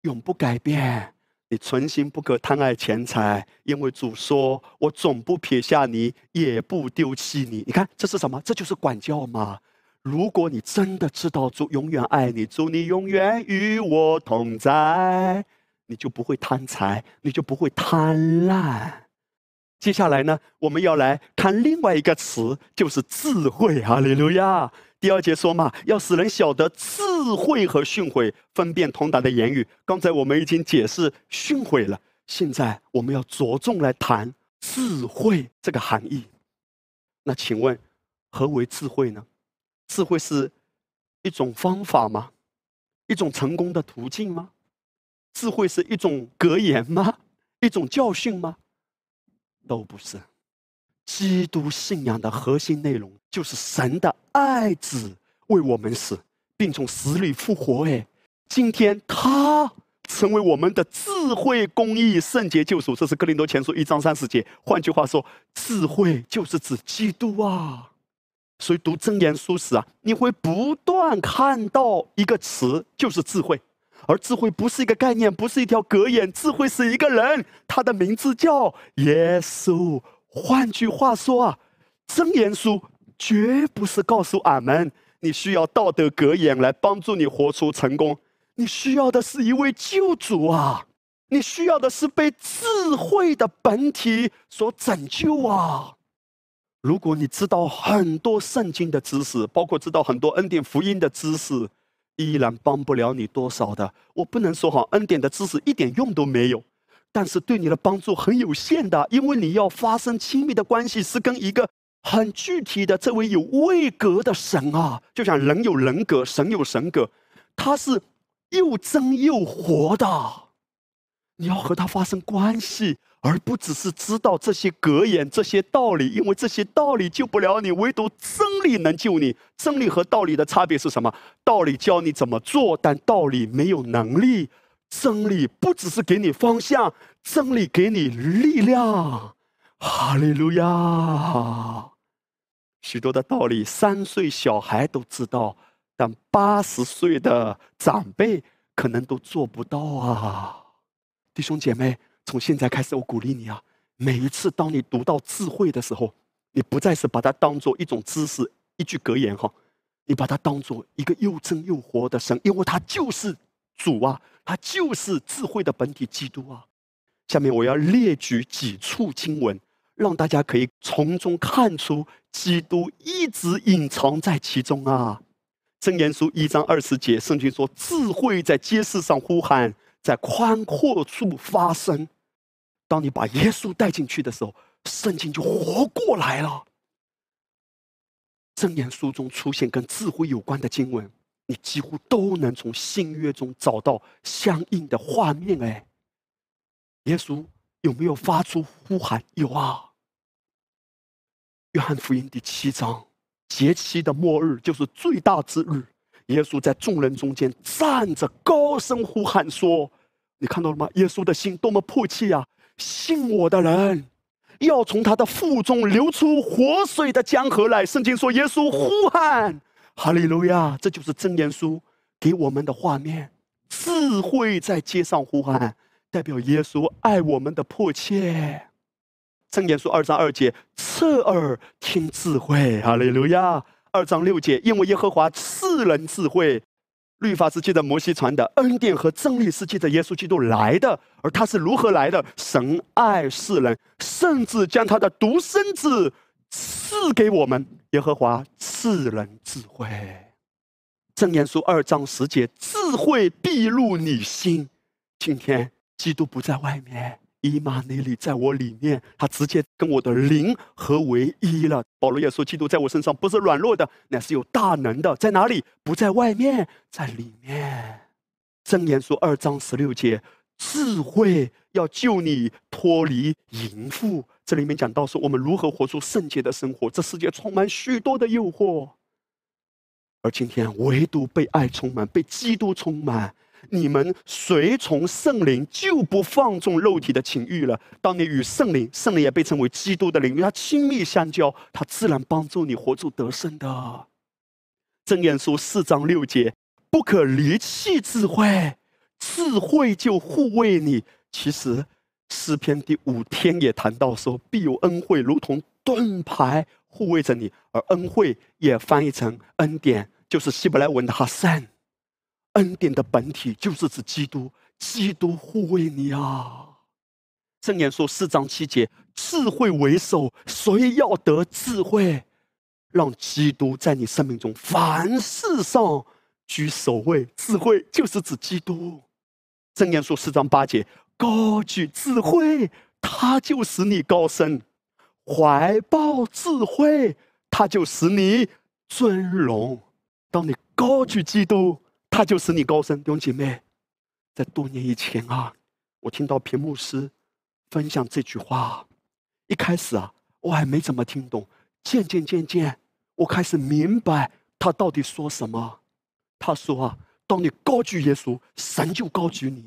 A: 永不改变。你存心不可贪爱钱财，因为主说：我总不撇下你，也不丢弃你。你看，这是什么？这就是管教嘛。如果你真的知道主永远爱你，主你永远与我同在，你就不会贪财，你就不会贪婪。”接下来呢，我们要来看另外一个词，就是智慧。哈利路亚！第二节说嘛，要使人晓得智慧和训诲，分辨同达的言语。刚才我们已经解释训诲了，现在我们要着重来谈智慧这个含义。那请问，何为智慧呢？智慧是一种方法吗？一种成功的途径吗？智慧是一种格言吗？一种教训吗？都不是，基督信仰的核心内容就是神的爱子为我们死，并从死里复活。哎，今天他成为我们的智慧、公义、圣洁、救赎。这是哥林多前书一章三十节。换句话说，智慧就是指基督啊。所以读真言书时啊，你会不断看到一个词，就是智慧。而智慧不是一个概念，不是一条格言，智慧是一个人，他的名字叫耶稣。换句话说啊，真言书绝不是告诉俺们你需要道德格言来帮助你活出成功，你需要的是一位救主啊，你需要的是被智慧的本体所拯救啊。如果你知道很多圣经的知识，包括知道很多恩典福音的知识。依然帮不了你多少的，我不能说哈，恩典的知识一点用都没有，但是对你的帮助很有限的，因为你要发生亲密的关系，是跟一个很具体的这位有位格的神啊，就像人有人格，神有神格，他是又真又活的，你要和他发生关系。而不只是知道这些格言、这些道理，因为这些道理救不了你，唯独真理能救你。真理和道理的差别是什么？道理教你怎么做，但道理没有能力。真理不只是给你方向，真理给你力量。哈利路亚！许多的道理，三岁小孩都知道，但八十岁的长辈可能都做不到啊，弟兄姐妹。从现在开始，我鼓励你啊！每一次当你读到智慧的时候，你不再是把它当做一种知识、一句格言哈，你把它当做一个又真又活的神，因为他就是主啊，他就是智慧的本体基督啊。下面我要列举几处经文，让大家可以从中看出基督一直隐藏在其中啊。箴言书一章二十节，圣经说：“智慧在街市上呼喊，在宽阔处发声。”当你把耶稣带进去的时候，圣经就活过来了。箴言书中出现跟智慧有关的经文，你几乎都能从新约中找到相应的画面。哎，耶稣有没有发出呼喊？有啊。约翰福音第七章，节期的末日就是最大之日，耶稣在众人中间站着，高声呼喊说：“你看到了吗？耶稣的心多么迫切啊！”信我的人，要从他的腹中流出活水的江河来。圣经说，耶稣呼喊：“哈利路亚！”这就是真言书给我们的画面。智慧在街上呼喊，代表耶稣爱我们的迫切。真言书二章二节：“侧耳听智慧。”哈利路亚！二章六节：“因为耶和华赐人智慧。”律法是借着摩西传的，恩典和真理是借着耶稣基督来的。而他是如何来的？神爱世人，甚至将他的独生子赐给我们。耶和华赐人智慧。正言书二章十节：智慧必入你心。今天基督不在外面，伊玛内利在我里面，他直接跟我的灵合为一了。保罗也说，基督在我身上不是软弱的，乃是有大能的。在哪里？不在外面，在里面。箴言书二章十六节，智慧要救你脱离淫妇。这里面讲到说，我们如何活出圣洁的生活。这世界充满许多的诱惑，而今天唯独被爱充满，被基督充满。你们随从圣灵，就不放纵肉体的情欲了。当你与圣灵，圣灵也被称为基督的灵，与他亲密相交，他自然帮助你活出得胜的。箴言书四章六节，不可离弃智慧，智慧就护卫你。其实诗篇第五天也谈到说，必有恩惠如同盾牌护卫着你，而恩惠也翻译成恩典，就是希伯来文的哈善。恩典的本体就是指基督，基督护卫你啊！圣言说四章七节，智慧为首，所以要得智慧，让基督在你生命中凡事上居首位。智慧就是指基督。正言说四章八节，高举智慧，他就使你高升；怀抱智慧，他就使你尊荣。当你高举基督。他就使你高升，弟兄姐妹，在多年以前啊，我听到屏幕师分享这句话，一开始啊，我还没怎么听懂，渐渐渐渐，我开始明白他到底说什么。他说啊，当你高举耶稣，神就高举你；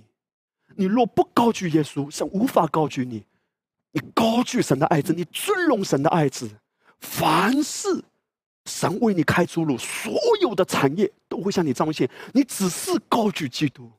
A: 你若不高举耶稣，神无法高举你。你高举神的爱子，你尊荣神的爱子，凡事。神为你开出路，所有的产业都会向你彰显。你只是高举基督，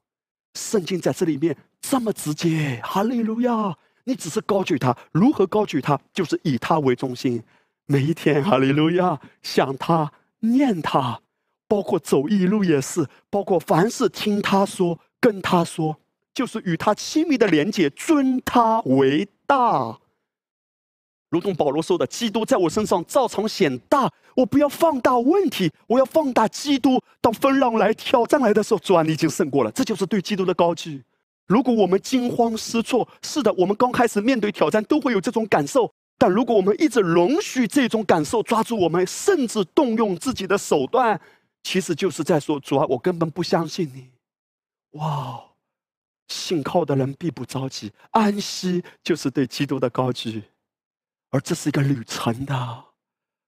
A: 圣经在这里面这么直接，哈利路亚！你只是高举他，如何高举他？就是以他为中心，每一天，哈利路亚，想他，念他，包括走一路也是，包括凡事听他说，跟他说，就是与他亲密的连接，尊他为大。如同保罗说的：“基督在我身上照常显大，我不要放大问题，我要放大基督。当风浪来、挑战来的时候，主啊，你已经胜过了。这就是对基督的高举。如果我们惊慌失措，是的，我们刚开始面对挑战都会有这种感受。但如果我们一直容许这种感受抓住我们，甚至动用自己的手段，其实就是在说：主啊，我根本不相信你。哇，信靠的人必不着急，安息就是对基督的高举。”而这是一个旅程的，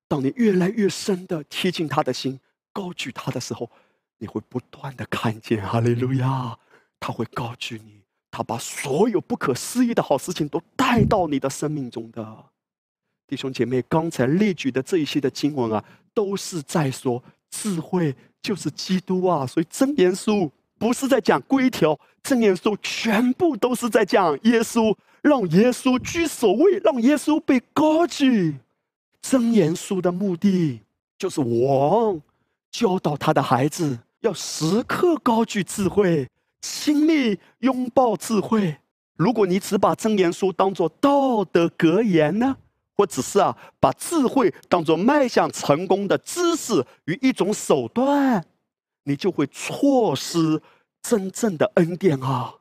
A: 当你越来越深的贴近他的心，高举他的时候，你会不断的看见哈利路亚，他会高举你，他把所有不可思议的好事情都带到你的生命中的弟兄姐妹。刚才列举的这一些的经文啊，都是在说智慧就是基督啊，所以真言书不是在讲规条，真言书全部都是在讲耶稣。让耶稣居首位，让耶稣被高举。真言书的目的就是王教导他的孩子要时刻高举智慧，亲密拥抱智慧。如果你只把真言书当作道德格言呢，或只是啊把智慧当作迈向成功的知识与一种手段，你就会错失真正的恩典啊！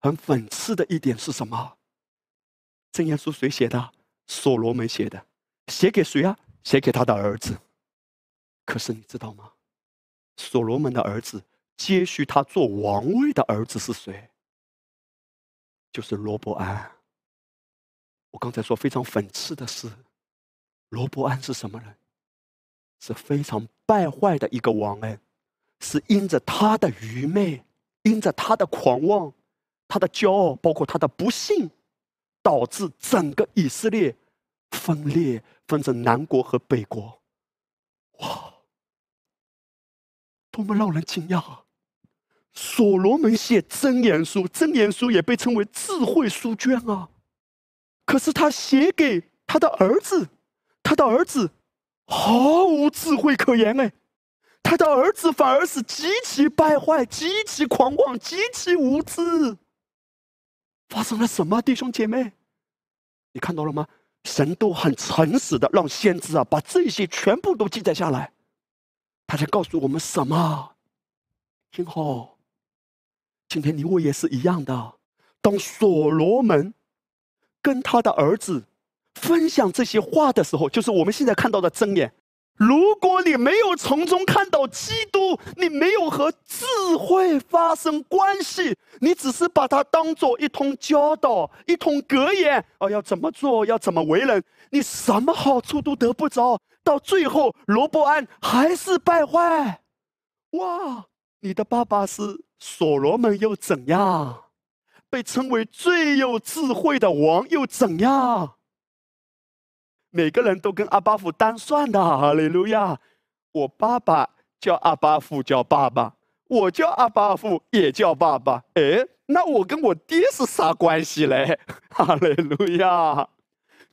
A: 很讽刺的一点是什么？箴言书谁写的？所罗门写的，写给谁啊？写给他的儿子。可是你知道吗？所罗门的儿子接续他做王位的儿子是谁？就是罗伯安。我刚才说非常讽刺的是，罗伯安是什么人？是非常败坏的一个王哎，是因着他的愚昧，因着他的狂妄，他的骄傲，包括他的不幸。导致整个以色列分裂，分成南国和北国。哇，多么让人惊讶！啊！所罗门写真言书，真言书也被称为智慧书卷啊。可是他写给他的儿子，他的儿子毫无智慧可言哎，他的儿子反而是极其败坏、极其狂妄、极其无知。发生了什么，弟兄姐妹？你看到了吗？神都很诚实的让先知啊，把这些全部都记载下来。他在告诉我们什么？听好，今天你我也是一样的。当所罗门跟他的儿子分享这些话的时候，就是我们现在看到的真言。如果你没有从中看到基督，你没有和智慧发生关系，你只是把它当做一通教导、一通格言，哦，要怎么做，要怎么为人，你什么好处都得不着，到最后罗伯安还是败坏。哇，你的爸爸是所罗门又怎样？被称为最有智慧的王又怎样？每个人都跟阿巴夫单算的，哈利路亚！我爸爸叫阿巴夫，叫爸爸；我叫阿巴夫，也叫爸爸。哎，那我跟我爹是啥关系嘞？哈利路亚！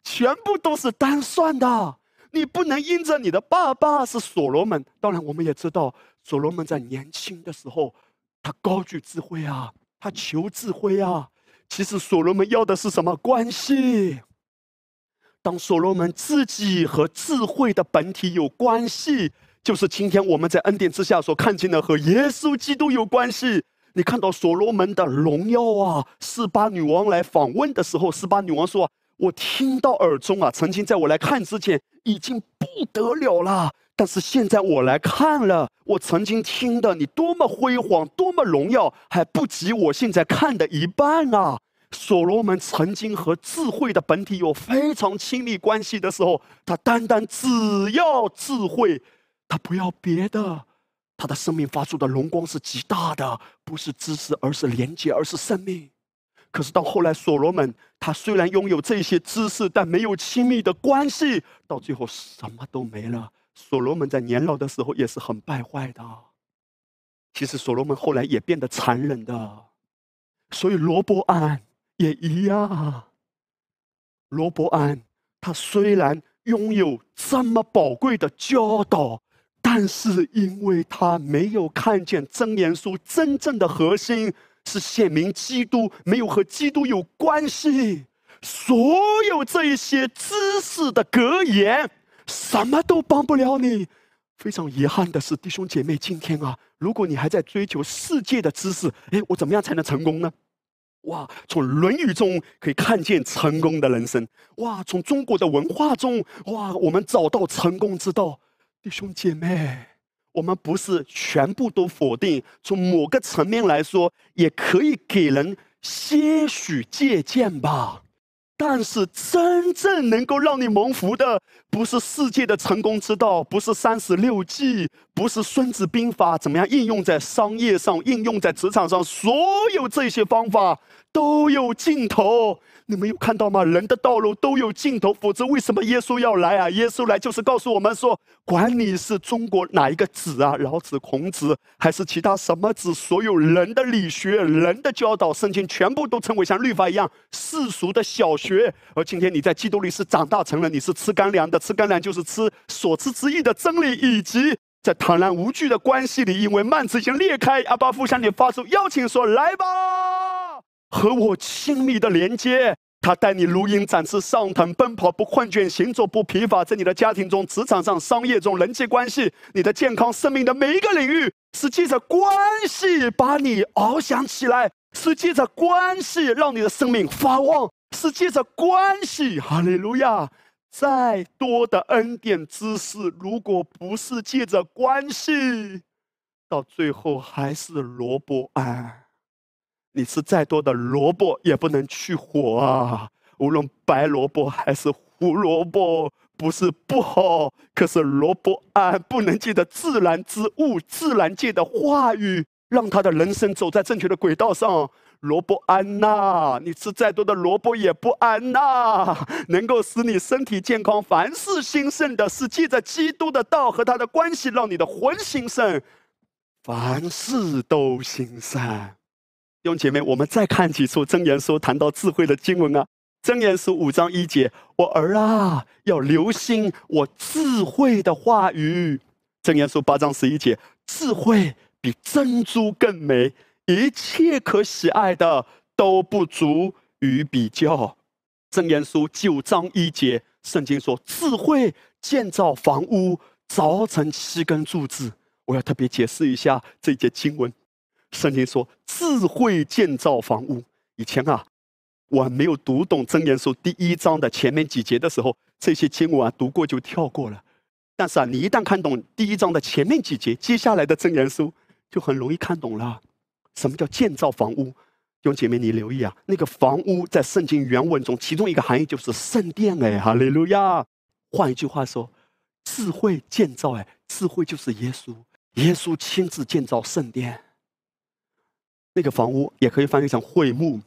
A: 全部都是单算的，你不能因着你的爸爸是所罗门。当然，我们也知道，所罗门在年轻的时候，他高举智慧啊，他求智慧啊。其实，所罗门要的是什么关系？当所罗门自己和智慧的本体有关系，就是今天我们在恩典之下所看见的和耶稣基督有关系。你看到所罗门的荣耀啊！四巴女王来访问的时候，四巴女王说：“我听到耳中啊，曾经在我来看之前已经不得了了，但是现在我来看了，我曾经听的你多么辉煌，多么荣耀，还不及我现在看的一半啊！”所罗门曾经和智慧的本体有非常亲密关系的时候，他单单只要智慧，他不要别的，他的生命发出的荣光是极大的，不是知识，而是连接，而是生命。可是到后来，所罗门他虽然拥有这些知识，但没有亲密的关系，到最后什么都没了。所罗门在年老的时候也是很败坏的。其实所罗门后来也变得残忍的，所以罗伯安。也一样。罗伯安，他虽然拥有这么宝贵的教导，但是因为他没有看见真言书真正的核心是显明基督，没有和基督有关系，所有这一些知识的格言，什么都帮不了你。非常遗憾的是，弟兄姐妹，今天啊，如果你还在追求世界的知识，哎，我怎么样才能成功呢？哇，从《论语》中可以看见成功的人生。哇，从中国的文化中，哇，我们找到成功之道。弟兄姐妹，我们不是全部都否定，从某个层面来说，也可以给人些许借鉴吧。但是，真正能够让你蒙福的，不是世界的成功之道，不是三十六计，不是孙子兵法，怎么样应用在商业上，应用在职场上，所有这些方法都有尽头。你们有看到吗？人的道路都有尽头，否则为什么耶稣要来啊？耶稣来就是告诉我们说，管你是中国哪一个子啊，老子、孔子，还是其他什么子，所有人的理学、人的教导、圣经，全部都称为像律法一样世俗的小学。而今天你在基督里是长大成人，你是吃干粮的，吃干粮就是吃所知之意的真理，以及在坦然无惧的关系里，因为幔子已经裂开，阿巴父向你发出邀请，说来吧。和我亲密的连接，他带你如鹰展翅上腾，奔跑不困倦，行走不疲乏。在你的家庭中、职场上、商业中、人际关系、你的健康、生命的每一个领域，是借着关系把你翱翔起来，是借着关系让你的生命发旺，是借着关系。哈利路亚！再多的恩典知识，如果不是借着关系，到最后还是萝卜安。你吃再多的萝卜也不能去火啊！无论白萝卜还是胡萝卜，不是不好，可是萝卜安不能借着自然之物、自然界的话语，让他的人生走在正确的轨道上。萝卜安呐，你吃再多的萝卜也不安呐！能够使你身体健康、凡事兴盛的，是借着基督的道和他的关系，让你的魂兴盛，凡事都兴盛。弟兄姐妹，我们再看几处真言书谈到智慧的经文啊。真言书五章一节：“我儿啊，要留心我智慧的话语。”真言书八章十一节：“智慧比珍珠更美，一切可喜爱的都不足与比较。”真言书九章一节，圣经说：“智慧建造房屋，凿成七根柱子。”我要特别解释一下这节经文。圣经说：“智慧建造房屋，以前啊，我没有读懂真言书第一章的前面几节的时候，这些经文啊读过就跳过了。但是啊，你一旦看懂第一章的前面几节，接下来的真言书就很容易看懂了。什么叫建造房屋？弟兄姐妹，你留意啊，那个房屋在圣经原文中，其中一个含义就是圣殿。哎，哈利路亚！换一句话说，智慧建造，哎，智慧就是耶稣，耶稣亲自建造圣殿。那个房屋也可以翻译成会幕。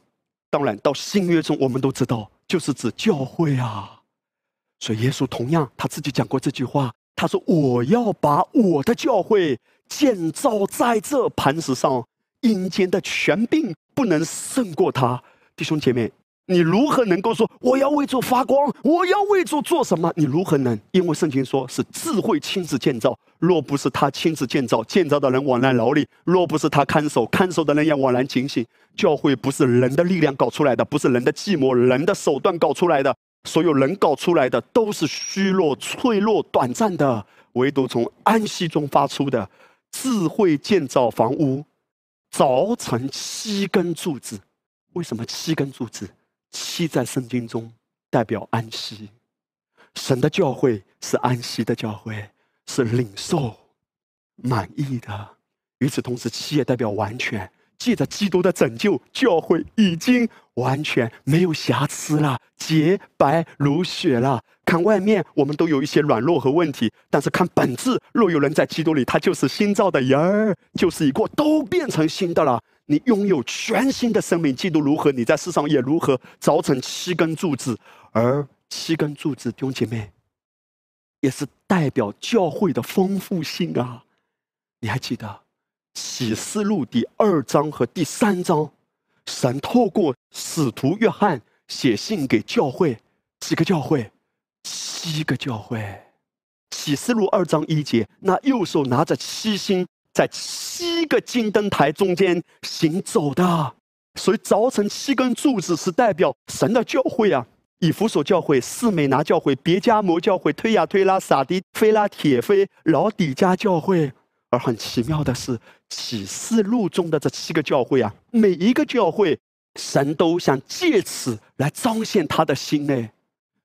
A: 当然，到新约中，我们都知道，就是指教会啊。所以耶稣同样他自己讲过这句话，他说：“我要把我的教会建造在这磐石上。”阴间的权柄不能胜过他，弟兄姐妹，你如何能够说我要为主发光，我要为主做什么？你如何能？因为圣经说是智慧亲自建造，若不是他亲自建造，建造的人枉然劳力；若不是他看守，看守的人也枉然警醒。教会不是人的力量搞出来的，不是人的计谋、人的手段搞出来的，所有人搞出来的都是虚弱、脆弱、短暂的，唯独从安息中发出的智慧建造房屋。凿成七根柱子，为什么七根柱子？七在圣经中代表安息，神的教会是安息的教会，是领受满意的。与此同时，七也代表完全。借着基督的拯救，教会已经完全没有瑕疵了，洁白如雪了。看外面，我们都有一些软弱和问题，但是看本质，若有人在基督里，他就是新造的人儿，就是已过，都变成新的了。你拥有全新的生命，基督如何，你在世上也如何。凿成七根柱子，而七根柱子，弟兄姐妹，也是代表教会的丰富性啊！你还记得？启示录第二章和第三章，神透过使徒约翰写信给教会，几个教会？七个教会。启示录二章一节，那右手拿着七星，在七个金灯台中间行走的，所以凿成七根柱子是代表神的教会啊。以弗所教会、士美拿教会、别加摩教会、推亚推拉、撒迪、菲拉铁菲、老底加教会。而很奇妙的是，启示录中的这七个教会啊，每一个教会，神都想借此来彰显他的心呢。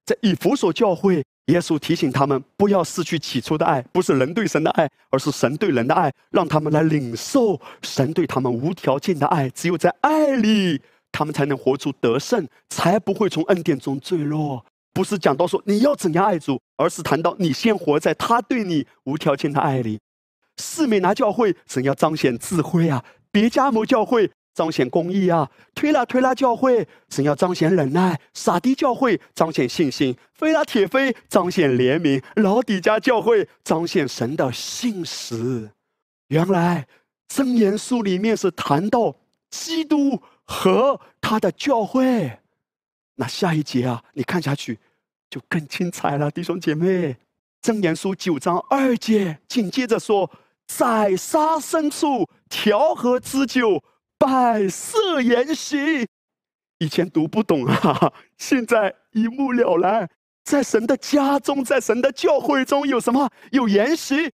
A: 在以弗所教会，耶稣提醒他们不要失去起初的爱，不是人对神的爱，而是神对人的爱，让他们来领受神对他们无条件的爱。只有在爱里，他们才能活出得胜，才不会从恩典中坠落。不是讲到说你要怎样爱主，而是谈到你先活在他对你无条件的爱里。四美拿教会神要彰显智慧啊，别加摩教会彰显公义啊，推拉推拉教会神要彰显忍耐，撒迪教会彰显信心，菲拉铁菲彰显怜悯，老底家教会彰显神的信实。原来真言书里面是谈到基督和他的教会，那下一节啊，你看下去就更精彩了，弟兄姐妹。真言书九章二节紧接着说。宰杀牲畜调和之酒，百色筵席。以前读不懂啊，现在一目了然。在神的家中，在神的教会中有什么？有筵席。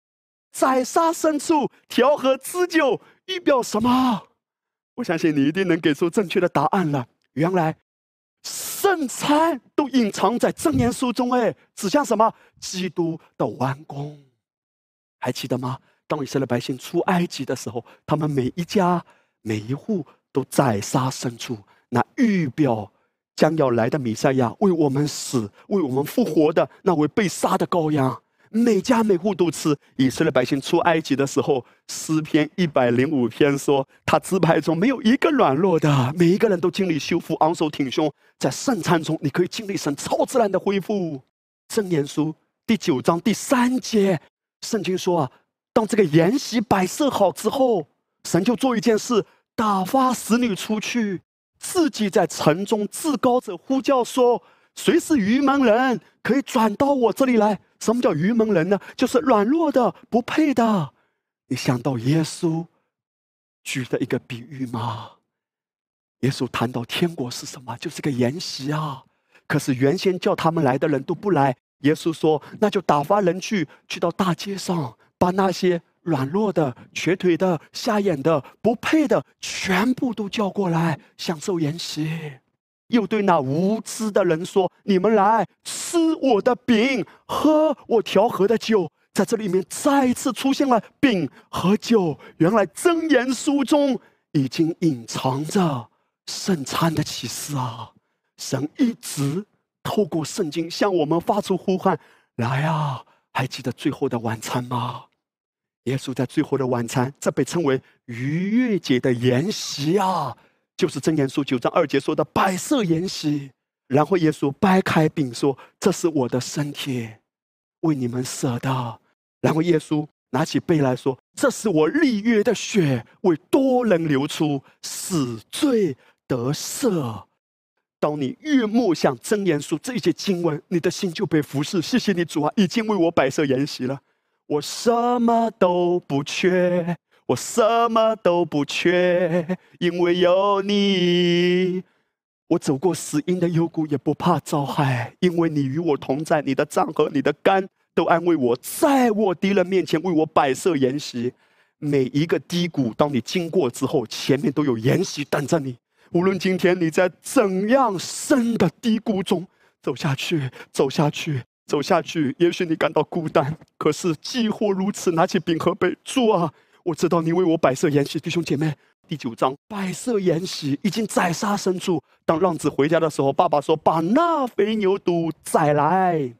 A: 宰杀牲畜调和织酒，预表什么？我相信你一定能给出正确的答案了。原来圣餐都隐藏在真言书中，哎，指向什么？基督的完工。还记得吗？当以色列百姓出埃及的时候，他们每一家每一户都宰杀牲畜，那预表将要来的弥赛亚为我们死、为我们复活的那位被杀的羔羊。每家每户都吃。以色列百姓出埃及的时候，诗篇一百零五篇说，他支派中没有一个软弱的，每一个人都经历修复，昂首挺胸。在圣餐中，你可以经历神超自然的恢复。箴言书第九章第三节，圣经说啊。当这个筵席摆设好之后，神就做一件事，打发使女出去，自己在城中至高者呼叫说：“谁是愚蒙人，可以转到我这里来？”什么叫愚蒙人呢？就是软弱的、不配的。你想到耶稣举的一个比喻吗？耶稣谈到天国是什么？就是个筵席啊。可是原先叫他们来的人都不来，耶稣说：“那就打发人去，去到大街上。”把那些软弱的、瘸腿的、瞎眼的、不配的，全部都叫过来享受筵席。又对那无知的人说：“你们来吃我的饼，喝我调和的酒。”在这里面再次出现了饼和酒。原来真言书中已经隐藏着圣餐的启示啊！神一直透过圣经向我们发出呼唤：“来啊！还记得最后的晚餐吗？”耶稣在最后的晚餐，这被称为逾越节的筵席啊，就是真言书九章二节说的白色筵席。然后耶稣掰开饼说：“这是我的身体，为你们舍的。”然后耶稣拿起杯来说：“这是我立约的血，为多人流出，死罪得赦。”当你越默想真言书这些经文，你的心就被服侍。谢谢你主啊，已经为我摆设筵席了，我什么都不缺，我什么都不缺，因为有你。我走过死荫的幽谷，也不怕遭害，因为你与我同在。你的杖和你的肝。都安慰我，在我敌人面前为我摆设筵席。每一个低谷，当你经过之后，前面都有筵席等着你。无论今天你在怎样深的低谷中走下去，走下去，走下去，也许你感到孤单，可是既或如此，拿起饼和杯，主啊，我知道你为我摆设筵席。弟兄姐妹，第九章摆设筵席已经宰杀牲畜。当浪子回家的时候，爸爸说：“把那肥牛犊宰来。”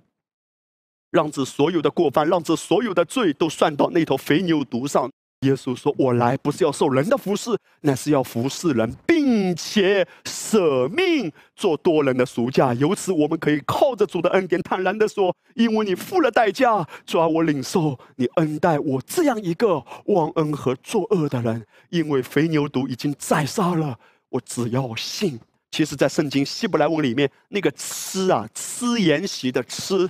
A: 让子所有的过犯，让子所有的罪都算到那头肥牛犊上。耶稣说：“我来不是要受人的服侍，乃是要服侍人，并且舍命做多人的赎价。由此，我们可以靠着主的恩典，坦然的说：因为你付了代价，主啊，我领受你恩待我这样一个忘恩和作恶的人。因为肥牛犊已经宰杀了，我只要信。其实，在圣经希伯来文里面，那个吃啊，吃筵席的吃。”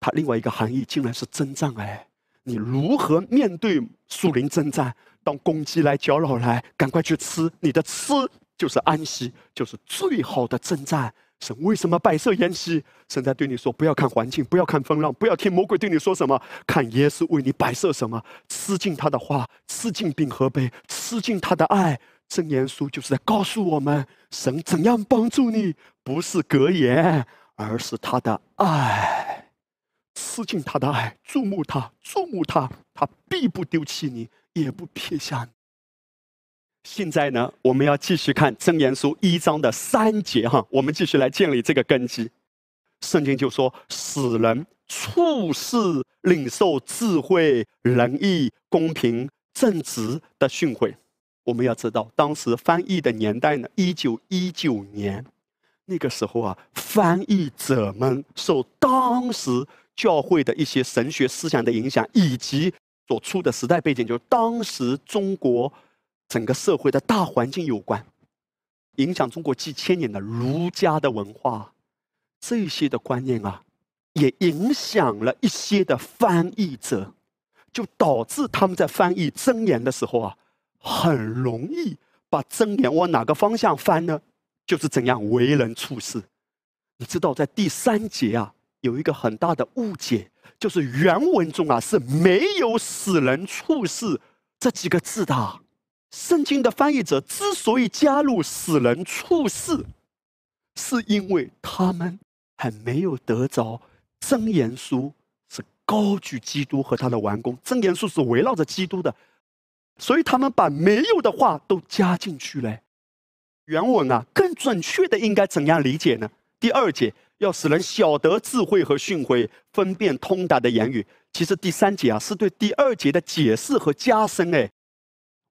A: 它另外一个含义竟然是征战哎！你如何面对树林征战？当攻击来搅扰来，赶快去吃！你的吃就是安息，就是最好的征战。神为什么摆设筵席？神在对你说：不要看环境，不要看风浪，不要听魔鬼对你说什么，看耶稣为你摆设什么。吃尽他的话，吃尽饼和杯，吃尽他的爱。真言书就是在告诉我们：神怎样帮助你，不是格言，而是他的爱。吃尽他的爱，注目他，注目他，他必不丢弃你，也不撇下你。现在呢，我们要继续看真言书一章的三节哈，我们继续来建立这个根基。圣经就说：使人处事领受智慧、仁义、公平、正直的训诲。我们要知道，当时翻译的年代呢，一九一九年，那个时候啊，翻译者们受当时。教会的一些神学思想的影响，以及所处的时代背景，就是当时中国整个社会的大环境有关，影响中国几千年的儒家的文化，这些的观念啊，也影响了一些的翻译者，就导致他们在翻译真言的时候啊，很容易把真言往哪个方向翻呢？就是怎样为人处事。你知道，在第三节啊。有一个很大的误解，就是原文中啊是没有“死人处事”这几个字的。圣经的翻译者之所以加入“死人处事”，是因为他们还没有得着真言书是高举基督和他的完工，真言书是围绕着基督的，所以他们把没有的话都加进去了。原文啊，更准确的应该怎样理解呢？第二节。要使人晓得智慧和训诲，分辨通达的言语。其实第三节啊，是对第二节的解释和加深。哎，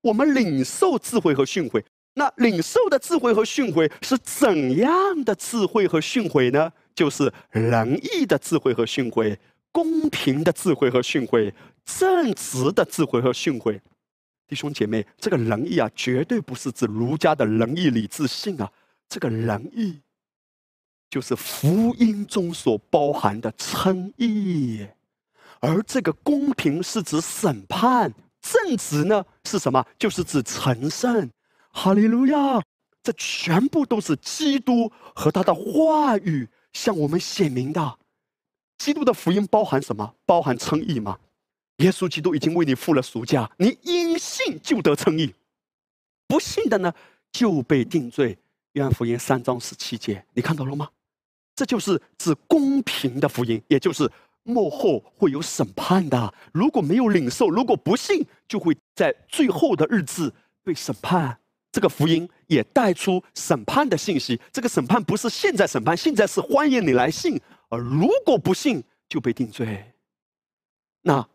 A: 我们领受智慧和训诲，那领受的智慧和训诲是怎样的智慧和训诲呢？就是仁义的智慧和训诲，公平的智慧和训诲，正直的智慧和训诲。弟兄姐妹，这个仁义啊，绝对不是指儒家的仁义礼智信啊，这个仁义。就是福音中所包含的称义，而这个公平是指审判，正直呢是什么？就是指成圣。哈利路亚！这全部都是基督和他的话语向我们显明的。基督的福音包含什么？包含称义吗？耶稣基督已经为你付了赎价，你因信就得称义；不信的呢，就被定罪。约翰福音三章十七节，你看到了吗？这就是指公平的福音，也就是幕后会有审判的。如果没有领受，如果不信，就会在最后的日子被审判。这个福音也带出审判的信息。这个审判不是现在审判，现在是欢迎你来信；而如果不信，就被定罪。那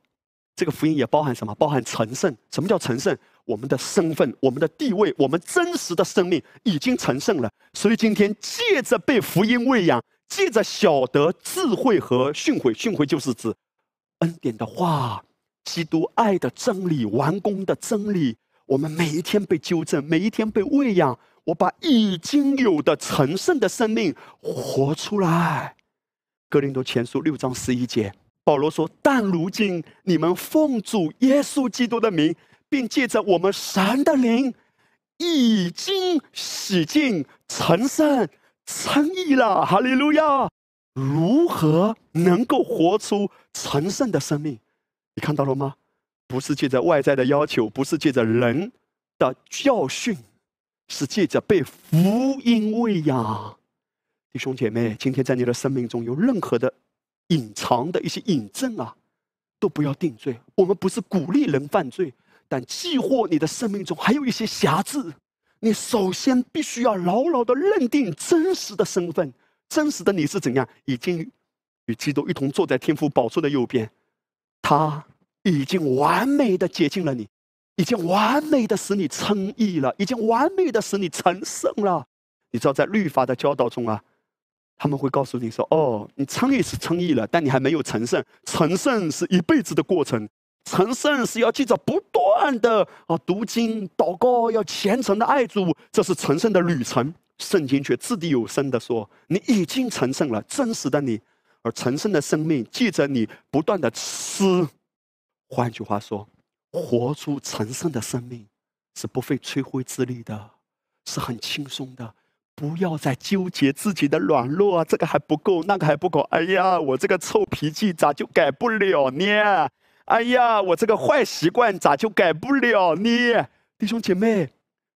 A: 这个福音也包含什么？包含成圣。什么叫成圣？我们的身份、我们的地位、我们真实的生命已经成圣了。所以今天借着被福音喂养，借着晓得智慧和训诲，训诲就是指恩典的话，基督爱的真理、完工的真理。我们每一天被纠正，每一天被喂养。我把已经有的成圣的生命活出来。格林多前书六章十一节，保罗说：“但如今你们奉主耶稣基督的名，并借着我们神的灵，已经洗净、成圣、称义了。”哈利路亚！如何能够活出成圣的生命？你看到了吗？不是借着外在的要求，不是借着人的教训，是借着被福音喂养。弟兄姐妹，今天在你的生命中有任何的隐藏的一些引证啊，都不要定罪。我们不是鼓励人犯罪，但既或你的生命中还有一些瑕疵，你首先必须要牢牢的认定真实的身份，真实的你是怎样，已经与基督一同坐在天父宝座的右边，他。已经完美的接近了你，已经完美的使你称义了，已经完美的使你成圣了。你知道，在律法的教导中啊，他们会告诉你说：“哦，你称义是称义了，但你还没有成圣。成圣是一辈子的过程，成圣是要记着不断的啊读经、祷告，要虔诚的爱主，这是成圣的旅程。圣经却掷地有声的说：你已经成圣了，真实的你，而成圣的生命记着你不断的吃。”换句话说，活出成圣的生命是不费吹灰之力的，是很轻松的。不要再纠结自己的软弱啊，这个还不够，那个还不够。哎呀，我这个臭脾气咋就改不了呢？哎呀，我这个坏习惯咋就改不了呢？弟兄姐妹，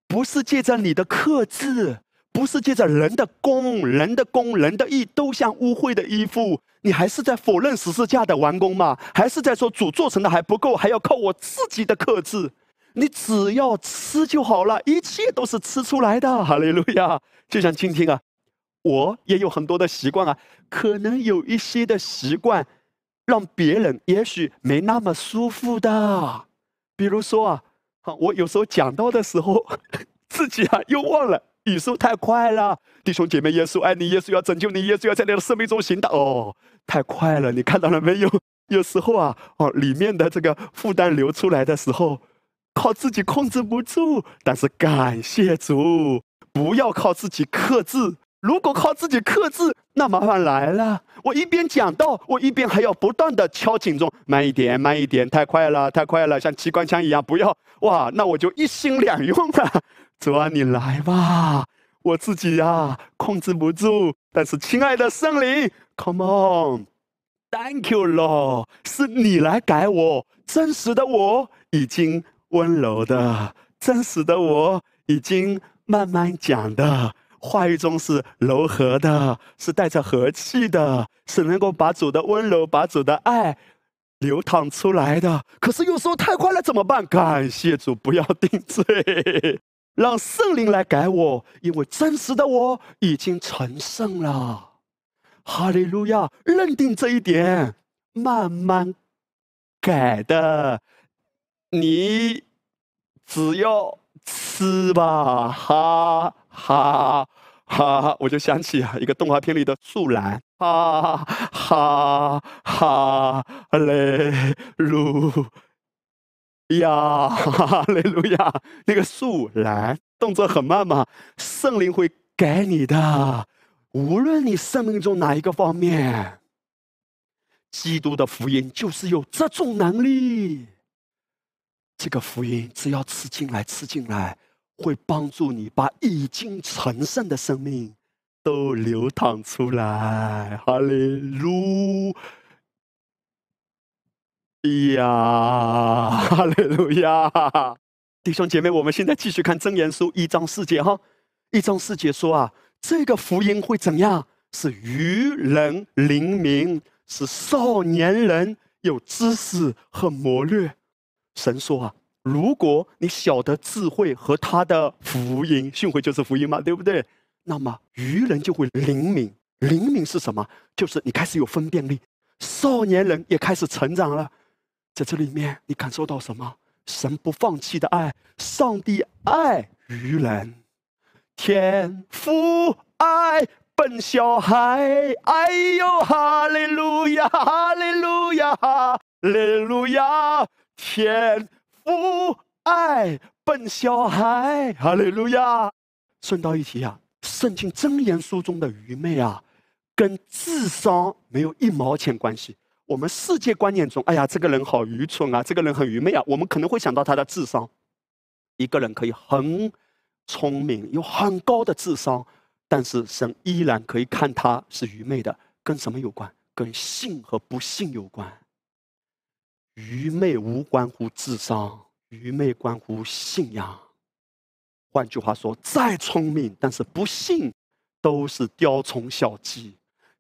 A: 不是借着你的克制。不是借着人的功、人的功、人的义，都像污秽的衣服。你还是在否认十字架的完工吗？还是在说主做成的还不够，还要靠我自己的克制？你只要吃就好了，一切都是吃出来的。哈利路亚！就像今天啊，我也有很多的习惯啊，可能有一些的习惯，让别人也许没那么舒服的。比如说啊，好我有时候讲到的时候，自己啊又忘了。语速太快了，弟兄姐妹，耶稣爱你，耶稣要拯救你，耶稣要在你的生命中行道。哦，太快了，你看到了没有？有时候啊，哦，里面的这个负担流出来的时候，靠自己控制不住。但是感谢主，不要靠自己克制。如果靠自己克制，那麻烦来了。我一边讲道，我一边还要不断的敲警钟，慢一点，慢一点，太快了，太快了，像机关枪一样，不要哇，那我就一心两用了。主啊，你来吧，我自己呀控制不住。但是，亲爱的圣灵，Come on，Thank you Lord，是你来改我，真实的我已经温柔的，真实的我已经慢慢讲的话语中是柔和的，是带着和气的，是能够把主的温柔、把主的爱流淌出来的。可是有时候太快了，怎么办？感谢主，不要定罪。让圣灵来改我，因为真实的我已经成圣了。哈利路亚！认定这一点，慢慢改的，你只要吃吧，哈哈哈！我就想起啊，一个动画片里的树懒，哈哈哈嘞噜。呀，哈利路亚！那个树懒，动作很慢嘛，圣灵会改你的。无论你生命中哪一个方面，基督的福音就是有这种能力。这个福音只要吃进来，吃进来，会帮助你把已经成圣的生命都流淌出来。哈利路。呀，哈利路亚！弟兄姐妹，我们现在继续看真言书一章四节哈。一章四节说啊，这个福音会怎样？是愚人灵明，是少年人有知识和谋略。神说啊，如果你晓得智慧和他的福音，训诲就是福音嘛，对不对？那么愚人就会灵敏。灵敏是什么？就是你开始有分辨力。少年人也开始成长了。在这里面，你感受到什么？神不放弃的爱，上帝爱愚人，天父爱。笨小孩，哎呦，哈利路亚，哈利路亚，哈利路亚！天父爱笨小孩，哈利路亚。顺道一提啊，圣经真言书中的愚昧啊，跟智商没有一毛钱关系。我们世界观念中，哎呀，这个人好愚蠢啊，这个人很愚昧啊，我们可能会想到他的智商。一个人可以很聪明，有很高的智商。但是神依然可以看他是愚昧的，跟什么有关？跟信和不信有关。愚昧无关乎智商，愚昧关乎信仰。换句话说，再聪明但是不信，都是雕虫小技；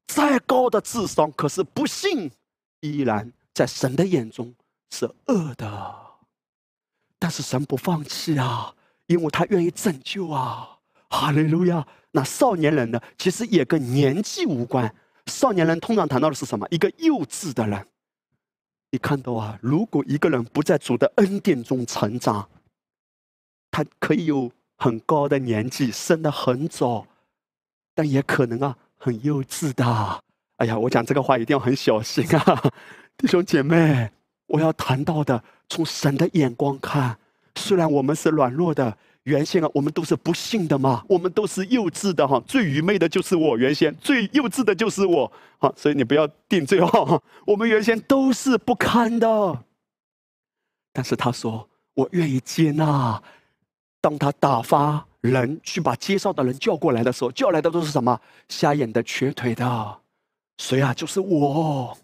A: 再高的智商，可是不信，依然在神的眼中是恶的。但是神不放弃啊，因为他愿意拯救啊！哈利路亚。那少年人呢？其实也跟年纪无关。少年人通常谈到的是什么？一个幼稚的人。你看到啊，如果一个人不在主的恩典中成长，他可以有很高的年纪，生得很早，但也可能啊很幼稚的。哎呀，我讲这个话一定要很小心啊，弟兄姐妹，我要谈到的，从神的眼光看，虽然我们是软弱的。原先啊，我们都是不幸的嘛，我们都是幼稚的哈，最愚昧的就是我，原先最幼稚的就是我，好，所以你不要定罪哈。我们原先都是不堪的，但是他说我愿意接纳。当他打发人去把介绍的人叫过来的时候，叫来的都是什么？瞎眼的、瘸腿的，谁啊？就是我，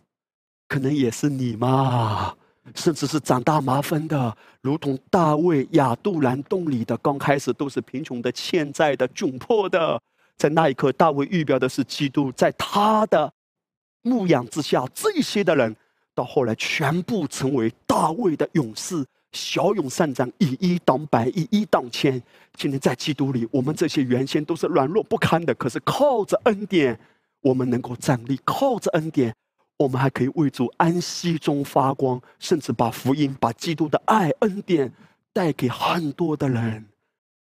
A: 可能也是你嘛。甚至是长大麻烦的，如同大卫亚杜兰洞里的，刚开始都是贫穷的、欠债的、窘迫的。在那一刻，大卫预表的是基督，在他的牧养之下，这些的人到后来全部成为大卫的勇士，骁勇善战，以一当百，以一当千。今天在基督里，我们这些原先都是软弱不堪的，可是靠着恩典，我们能够站立；靠着恩典。我们还可以为主安息中发光，甚至把福音、把基督的爱恩典带给很多的人。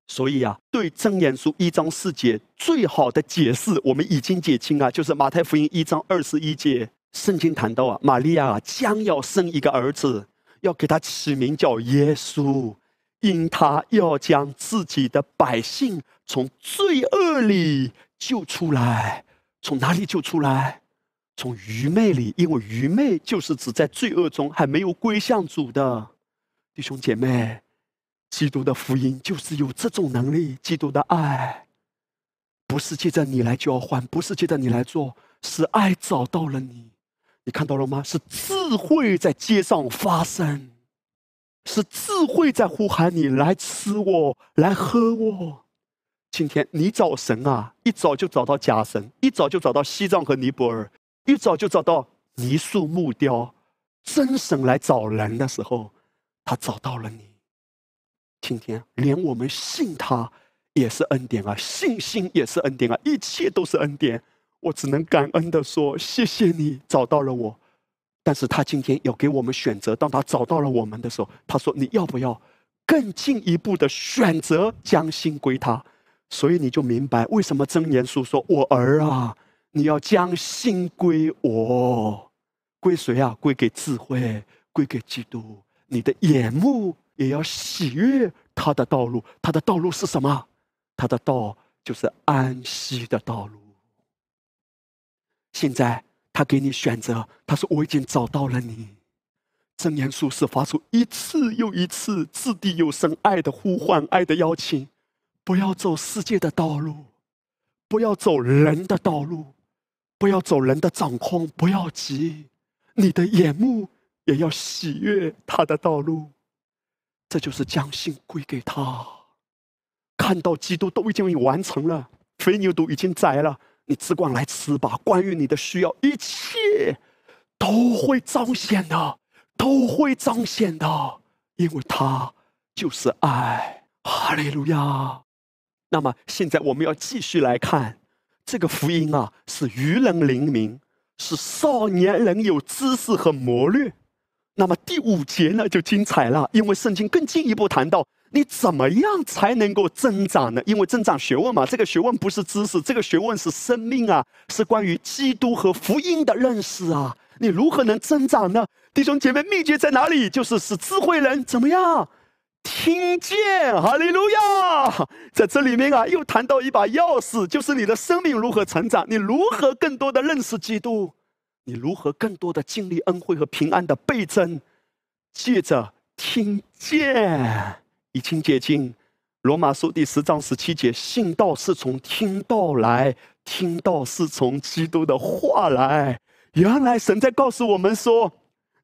A: 所以啊，对真言书一章四节最好的解释，我们已经解清啊，就是马太福音一章二十一节，圣经谈到啊，玛利亚将要生一个儿子，要给他起名叫耶稣，因他要将自己的百姓从罪恶里救出来。从哪里救出来？从愚昧里，因为愚昧就是指在罪恶中还没有归向主的弟兄姐妹，基督的福音就是有这种能力。基督的爱不是借着你来交换，不是借着你来做，是爱找到了你。你看到了吗？是智慧在街上发生，是智慧在呼喊你来吃我，来喝我。今天你找神啊，一找就找到假神，一找就找到西藏和尼泊尔。一早就找到泥塑木雕，真神来找人的时候，他找到了你。今天连我们信他也是恩典啊，信心也是恩典啊，一切都是恩典。我只能感恩的说，谢谢你找到了我。但是他今天要给我们选择，当他找到了我们的时候，他说你要不要更进一步的选择将心归他？所以你就明白为什么真言书说我儿啊。你要将心归我，归谁啊？归给智慧，归给基督。你的眼目也要喜悦他的道路。他的道路是什么？他的道就是安息的道路。现在他给你选择，他说：“我已经找到了你。”真言书是发出一次又一次掷地有声爱的呼唤，爱的邀请。不要走世界的道路，不要走人的道路。不要走人的掌控，不要急，你的眼目也要喜悦他的道路。这就是将信归给他。看到基督都已经完成了，肥牛都已经宰了，你只管来吃吧。关于你的需要，一切都会彰显的，都会彰显的，因为他就是爱。哈利路亚。那么现在我们要继续来看这个福音啊，是愚人灵明，是少年人有知识和谋略。那么第五节呢就精彩了，因为圣经更进一步谈到你怎么样才能够增长呢？因为增长学问嘛，这个学问不是知识，这个学问是生命啊，是关于基督和福音的认识啊。你如何能增长呢？弟兄姐妹，秘诀在哪里？就是使智慧人怎么样？听见，哈利路亚！在这里面啊，又谈到一把钥匙，就是你的生命如何成长，你如何更多的认识基督，你如何更多的经历恩惠和平安的倍增。借着听见，已经接近罗马书第十章十七节，信道是从听到来，听到是从基督的话来。原来神在告诉我们说。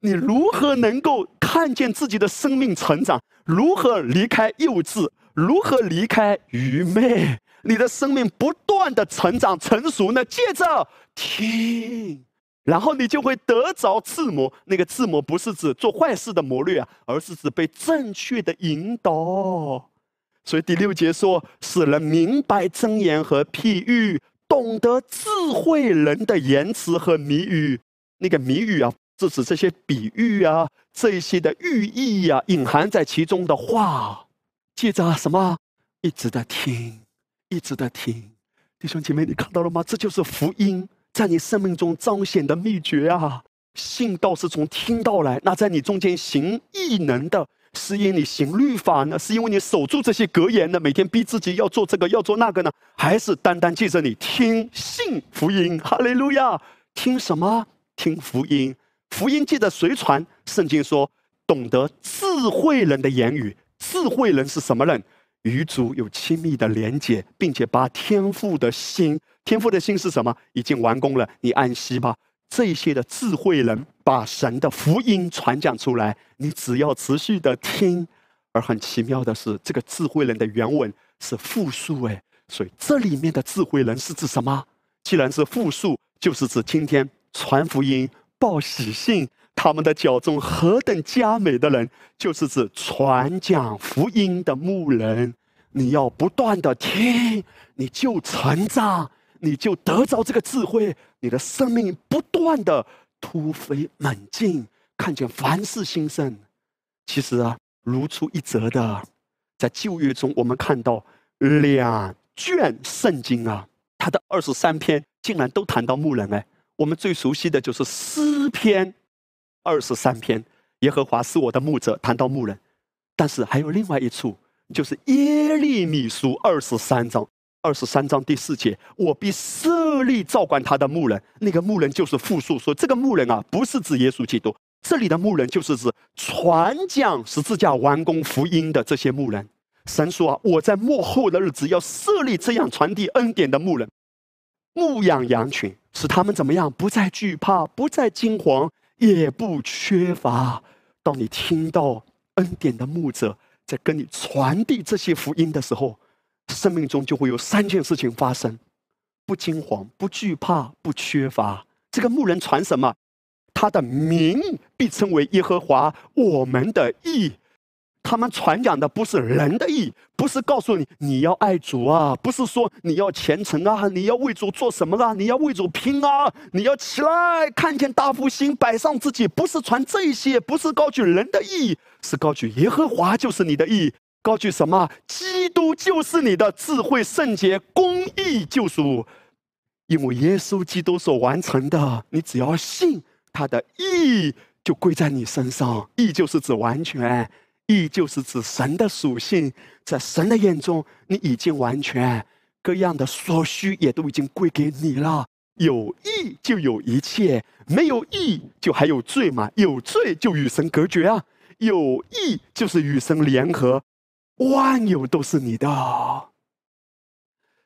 A: 你如何能够看见自己的生命成长？如何离开幼稚？如何离开愚昧？你的生命不断的成长成熟呢？接着听，然后你就会得着自魔。那个自魔不是指做坏事的谋略啊，而是指被正确的引导。所以第六节说，使人明白真言和譬喻，懂得智慧人的言辞和谜语。那个谜语啊。是指这些比喻啊，这一些的寓意呀，隐含在其中的话，接着啊什么，一直的听，一直的听，弟兄姐妹，你看到了吗？这就是福音在你生命中彰显的秘诀啊！信道是从听到来，那在你中间行异能的，是因为你行律法呢？是因为你守住这些格言呢？每天逼自己要做这个，要做那个呢？还是单单记着你听信福音？哈利路亚！听什么？听福音。福音记得随传？圣经说，懂得智慧人的言语。智慧人是什么人？与主有亲密的连接，并且把天赋的心，天赋的心是什么？已经完工了，你安息吧。这些的智慧人把神的福音传讲出来，你只要持续的听。而很奇妙的是，这个智慧人的原文是复数，哎，所以这里面的智慧人是指什么？既然是复数，就是指今天传福音。报喜信，他们的脚中何等佳美的人，就是指传讲福音的牧人。你要不断的听，你就成长，你就得着这个智慧，你的生命不断的突飞猛进，看见凡事兴盛。其实啊，如出一辙的，在旧约中，我们看到两卷圣经啊，它的二十三篇竟然都谈到牧人哎。我们最熟悉的就是诗篇二十三篇，耶和华是我的牧者，谈到牧人。但是还有另外一处，就是耶利米书二十三章，二十三章第四节，我必设立照管他的牧人。那个牧人就是复述，说这个牧人啊，不是指耶稣基督，这里的牧人就是指传讲十字架完工福音的这些牧人。神说啊，我在幕后的日子要设立这样传递恩典的牧人。牧养羊群，使他们怎么样？不再惧怕，不再惊惶，也不缺乏。当你听到恩典的牧者在跟你传递这些福音的时候，生命中就会有三件事情发生：不惊惶，不惧怕，不缺乏。这个牧人传什么？他的名必称为耶和华我们的义。他们传讲的不是人的意，不是告诉你你要爱主啊，不是说你要虔诚啊，你要为主做什么啊，你要为主拼啊，你要起来看见大复兴，摆上自己，不是传这些，不是高举人的意，是高举耶和华就是你的意，高举什么？基督就是你的智慧、圣洁、公义、救赎，因为耶稣基督所完成的，你只要信他的义，就归在你身上。义就是指完全。义就是指神的属性，在神的眼中，你已经完全，各样的所需也都已经归给你了。有义就有一切，没有义就还有罪嘛？有罪就与神隔绝啊！有义就是与神联合，万有都是你的。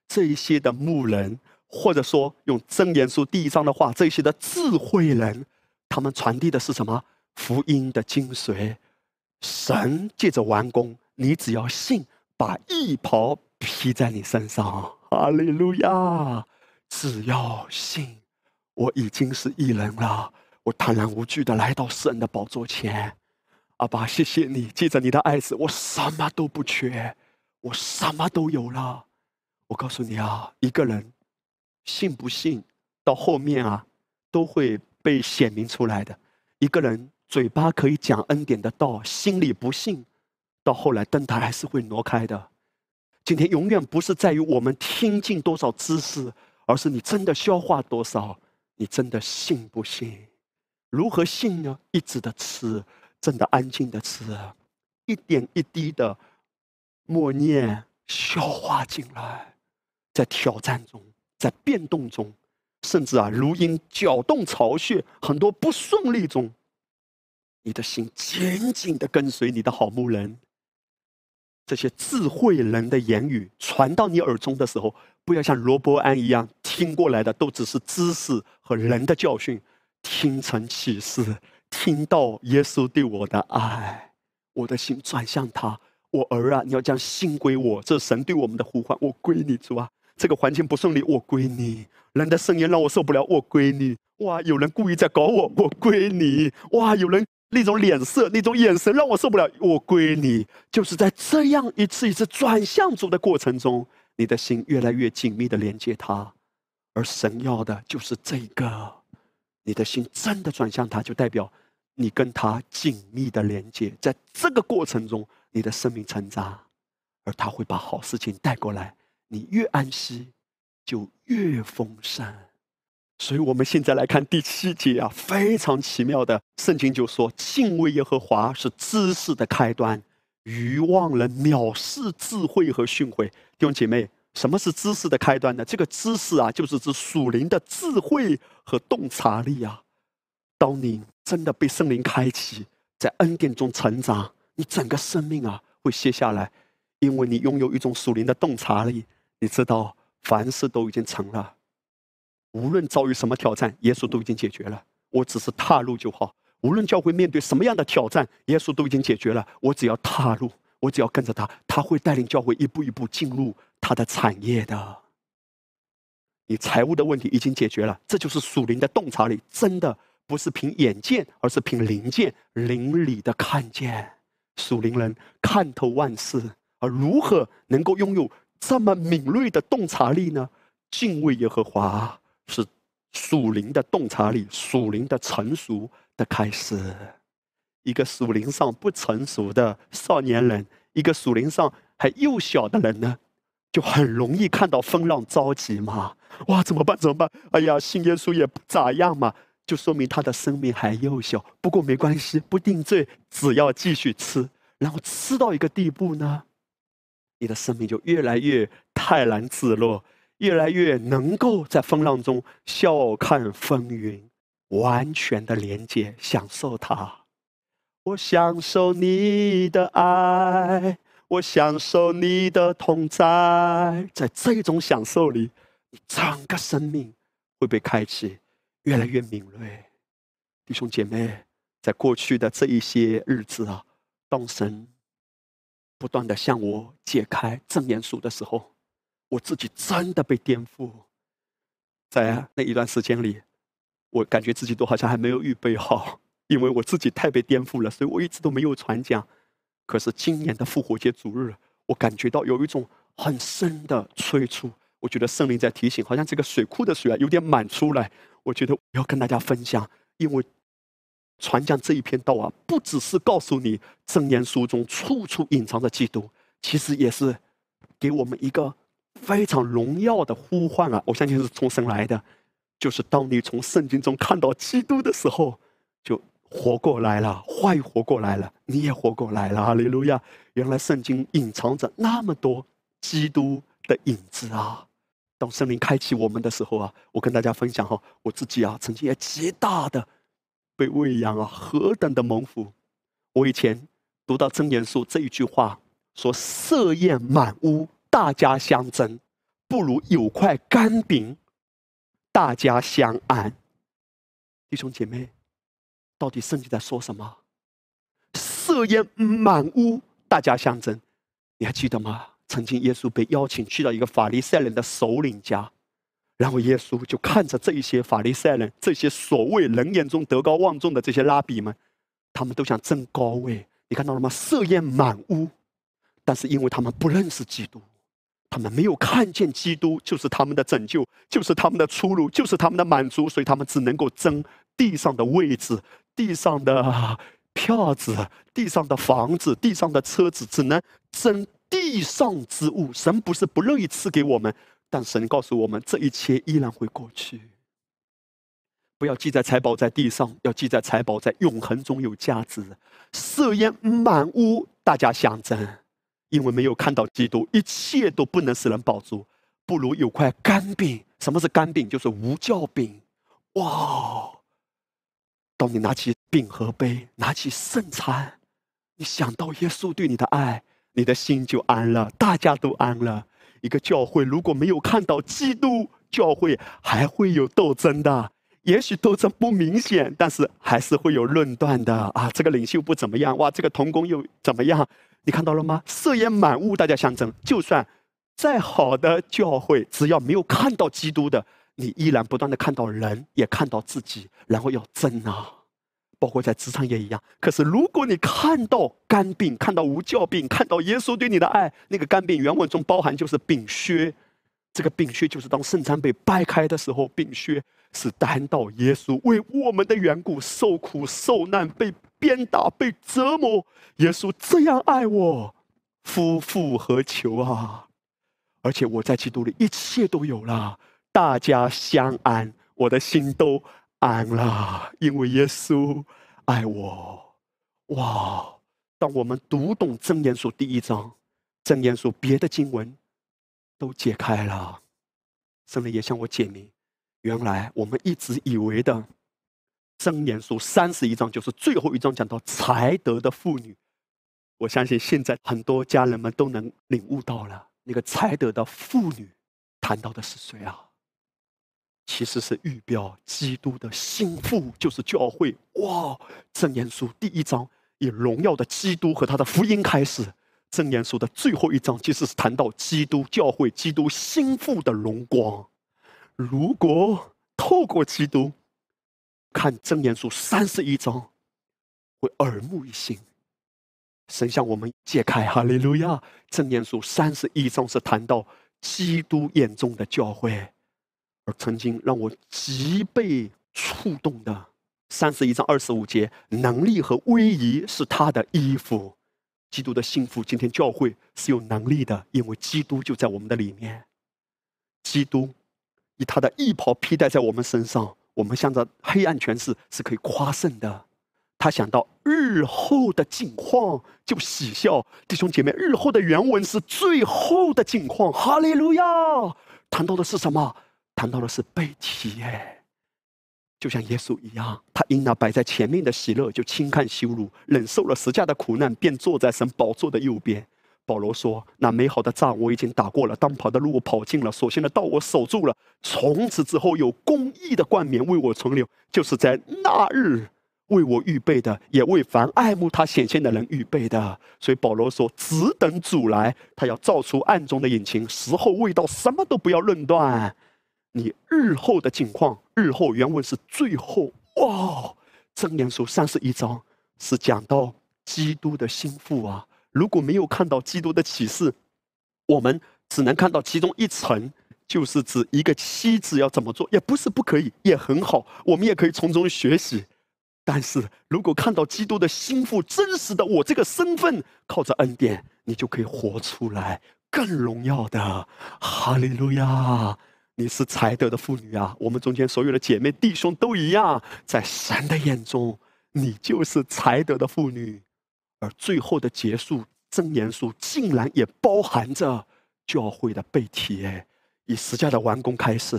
A: 这一些的牧人，或者说用真言书第一章的话，这些的智慧人，他们传递的是什么？福音的精髓。神借着完工，你只要信，把义袍披在你身上。哈利路亚！只要信，我已经是义人了。我坦然无惧的来到神的宝座前。阿爸，谢谢你，借着你的爱子，我什么都不缺，我什么都有了。我告诉你啊，一个人信不信，到后面啊，都会被显明出来的。一个人嘴巴可以讲恩典的道，心里不信，到后来灯台还是会挪开的。今天永远不是在于我们听进多少知识，而是你真的消化多少，你真的信不信？如何信呢？一直的吃。真的安静的吃，一点一滴的默念消化进来，在挑战中，在变动中，甚至啊如因搅动巢穴，很多不顺利中，你的心紧紧的跟随你的好牧人。这些智慧人的言语传到你耳中的时候，不要像罗伯安一样听过来的都只是知识和人的教训，听成启示。听到耶稣对我的爱，我的心转向他。我儿啊，你要将心归我。这神对我们的呼唤。我归你，主啊。这个环境不顺利，我归你。人的声音让我受不了，我归你。哇，有人故意在搞我，我归你。哇，有人那种脸色、那种眼神让我受不了，我归你。就是在这样一次一次转向主的过程中，你的心越来越紧密的连接他，而神要的就是这个。你的心真的转向他，就代表。你跟他紧密的连接，在这个过程中，你的生命成长，而他会把好事情带过来。你越安息，就越丰盛。所以，我们现在来看第七节啊，非常奇妙的圣经就说：“敬畏耶和华是知识的开端。”愚妄人藐视智慧和训诲。弟兄姐妹，什么是知识的开端呢？这个知识啊，就是指属灵的智慧和洞察力啊。当你真的被圣灵开启，在恩典中成长，你整个生命啊会卸下来，因为你拥有一种属灵的洞察力。你知道，凡事都已经成了，无论遭遇什么挑战，耶稣都已经解决了。我只是踏入就好。无论教会面对什么样的挑战，耶稣都已经解决了。我只要踏入，我只要跟着他，他会带领教会一步一步进入他的产业的。你财务的问题已经解决了，这就是属灵的洞察力，真的。不是凭眼见，而是凭灵见，灵里的看见。属灵人看透万事，而如何能够拥有这么敏锐的洞察力呢？敬畏耶和华是属灵的洞察力，属灵的成熟的开始。一个属灵上不成熟的少年人，一个属灵上还幼小的人呢，就很容易看到风浪着急嘛。哇，怎么办？怎么办？哎呀，信耶稣也不咋样嘛。就说明他的生命还幼小，不过没关系，不定罪，只要继续吃，然后吃到一个地步呢，你的生命就越来越泰然自若，越来越能够在风浪中笑看风云，完全的连接，享受它。我享受你的爱，我享受你的同在，在这种享受里，你整个生命会被开启。越来越敏锐，弟兄姐妹，在过去的这一些日子啊，当神不断的向我解开正言书的时候，我自己真的被颠覆。在那一段时间里，我感觉自己都好像还没有预备好，因为我自己太被颠覆了，所以我一直都没有传讲。可是今年的复活节主日，我感觉到有一种很深的催促，我觉得圣灵在提醒，好像这个水库的水啊有点满出来。我觉得我要跟大家分享，因为传讲这一篇道啊，不只是告诉你正言书中处处隐藏着基督，其实也是给我们一个非常荣耀的呼唤啊！我相信是从神来的，就是当你从圣经中看到基督的时候，就活过来了，话语活过来了，你也活过来了，哈利路亚！原来圣经隐藏着那么多基督的影子啊！当圣灵开启我们的时候啊，我跟大家分享哈，我自己啊曾经也极大的被喂养啊，何等的蒙福！我以前读到真言书这一句话，说设宴满屋，大家相争，不如有块干饼，大家相安。弟兄姐妹，到底圣经在说什么？色烟满屋，大家相争。你还记得吗？曾经耶稣被邀请去到一个法利赛人的首领家，然后耶稣就看着这一些法利赛人，这些所谓人眼中德高望重的这些拉比们，他们都想争高位。你看到了吗？色烟满屋，但是因为他们不认识基督，他们没有看见基督就是他们的拯救，就是他们的出路，就是他们的满足，所以他们只能够争地上的位置、地上的票子、地上的房子、地上的车子，只能争。地上之物，神不是不乐意赐给我们，但神告诉我们，这一切依然会过去。不要记在财宝在地上，要记在财宝在永恒中有价值。色烟满屋，大家相争，因为没有看到基督，一切都不能使人饱足，不如有块干饼。什么是干饼？就是无酵饼。哇！当你拿起饼和杯，拿起圣餐，你想到耶稣对你的爱。你的心就安了，大家都安了。一个教会如果没有看到基督，教会还会有斗争的。也许斗争不明显，但是还是会有论断的啊！这个领袖不怎么样，哇，这个童工又怎么样？你看到了吗？色烟满屋，大家相争。就算再好的教会，只要没有看到基督的，你依然不断的看到人，也看到自己，然后要争啊。包括在职场也一样。可是，如果你看到肝病，看到无教病，看到耶稣对你的爱，那个肝病原文中包含就是饼靴。这个饼靴就是当圣餐被掰开的时候，饼靴是单到耶稣为我们的缘故受苦受难，被鞭打，被折磨。耶稣这样爱我，夫复何求啊？而且我在基督里一切都有了，大家相安，我的心都。安了，因为耶稣爱我。哇！当我们读懂真言书第一章，真言书别的经文都解开了，圣灵也向我解明，原来我们一直以为的真言书三十一章就是最后一章讲到才德的妇女。我相信现在很多家人们都能领悟到了，那个才德的妇女谈到的是谁啊？其实是预表基督的心腹，就是教会。哇！正言书第一章以荣耀的基督和他的福音开始，正言书的最后一章其实是谈到基督教会、基督心腹的荣光。如果透过基督看正言书三十一章，会耳目一新。神向我们解开，哈利路亚！正言书三十一章是谈到基督眼中的教会。而曾经让我极被触动的三十一章二十五节，能力和威仪是他的衣服。基督的幸福，今天教会是有能力的，因为基督就在我们的里面。基督以他的衣袍披戴在我们身上，我们向着黑暗权势是可以夸胜的。他想到日后的境况就喜笑，弟兄姐妹，日后的原文是最后的境况。哈利路亚！谈到的是什么？谈到的是背提耶，就像耶稣一样，他因那摆在前面的喜乐，就轻看羞辱，忍受了十架的苦难，便坐在神宝座的右边。保罗说：“那美好的仗我已经打过了，当跑的路我跑尽了，所幸的道我守住了。从此之后，有公义的冠冕为我存留，就是在那日为我预备的，也为凡爱慕他显现的人预备的。”所以保罗说：“只等主来，他要照出暗中的隐情，时候未到，什么都不要论断。”你日后的境况，日后原文是最后哇，正言书三十一章是讲到基督的心腹啊。如果没有看到基督的启示，我们只能看到其中一层，就是指一个妻子要怎么做，也不是不可以，也很好，我们也可以从中学习。但是如果看到基督的心腹真实的我这个身份，靠着恩典，你就可以活出来更荣耀的哈利路亚。你是才德的妇女啊！我们中间所有的姐妹弟兄都一样，在神的眼中，你就是才德的妇女。而最后的结束，真言书竟然也包含着教会的背题，以十架的完工开始，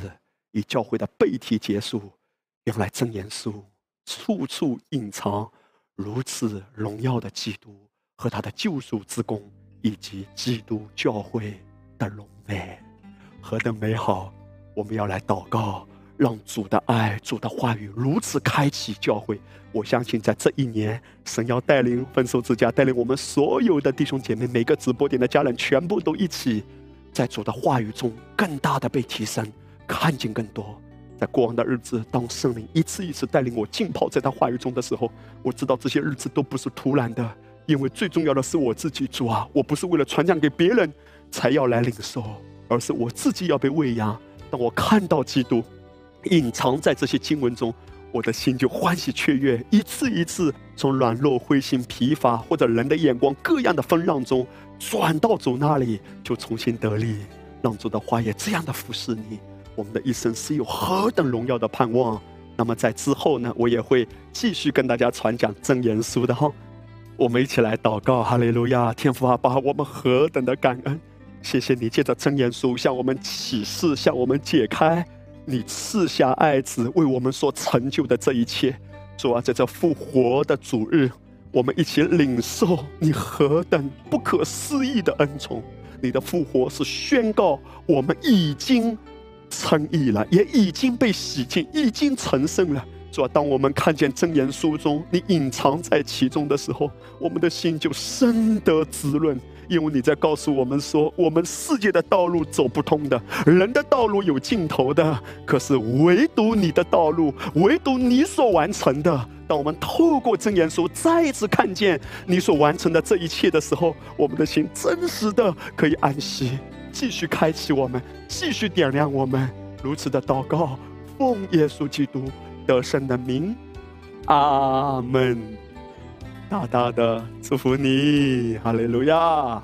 A: 以教会的背题结束。原来真言书处处隐藏如此荣耀的基督和他的救赎之功，以及基督教会的荣美，何等美好！我们要来祷告，让主的爱、主的话语如此开启教会。我相信，在这一年，神要带领丰收之家，带领我们所有的弟兄姐妹，每个直播点的家人，全部都一起，在主的话语中更大的被提升，看见更多。在过往的日子，当圣灵一次一次带领我浸泡在他话语中的时候，我知道这些日子都不是突然的，因为最重要的是我自己。主啊，我不是为了传讲给别人才要来领受，而是我自己要被喂养。当我看到基督隐藏在这些经文中。我的心就欢喜雀跃，一次一次从软弱、灰心、疲乏，或者人的眼光各样的风浪中，转到主那里，就重新得力，让主的话也这样的服侍你。我们的一生是有何等荣耀的盼望。那么在之后呢，我也会继续跟大家传讲真言书的哈。我们一起来祷告，哈利路亚，天父阿爸，我们何等的感恩，谢谢你借着真言书向我们启示，向我们解开。你赐下爱子为我们所成就的这一切，主啊，在这复活的主日，我们一起领受你何等不可思议的恩宠。你的复活是宣告我们已经称义了，也已经被洗净，已经成圣了。主啊，当我们看见真言书中你隐藏在其中的时候，我们的心就深得滋润。因为你在告诉我们说，我们世界的道路走不通的，人的道路有尽头的，可是唯独你的道路，唯独你所完成的。当我们透过真言书再一次看见你所完成的这一切的时候，我们的心真实的可以安息，继续开启我们，继续点亮我们。如此的祷告，奉耶稣基督得胜的名，阿门。大大的祝福你，哈利路亚。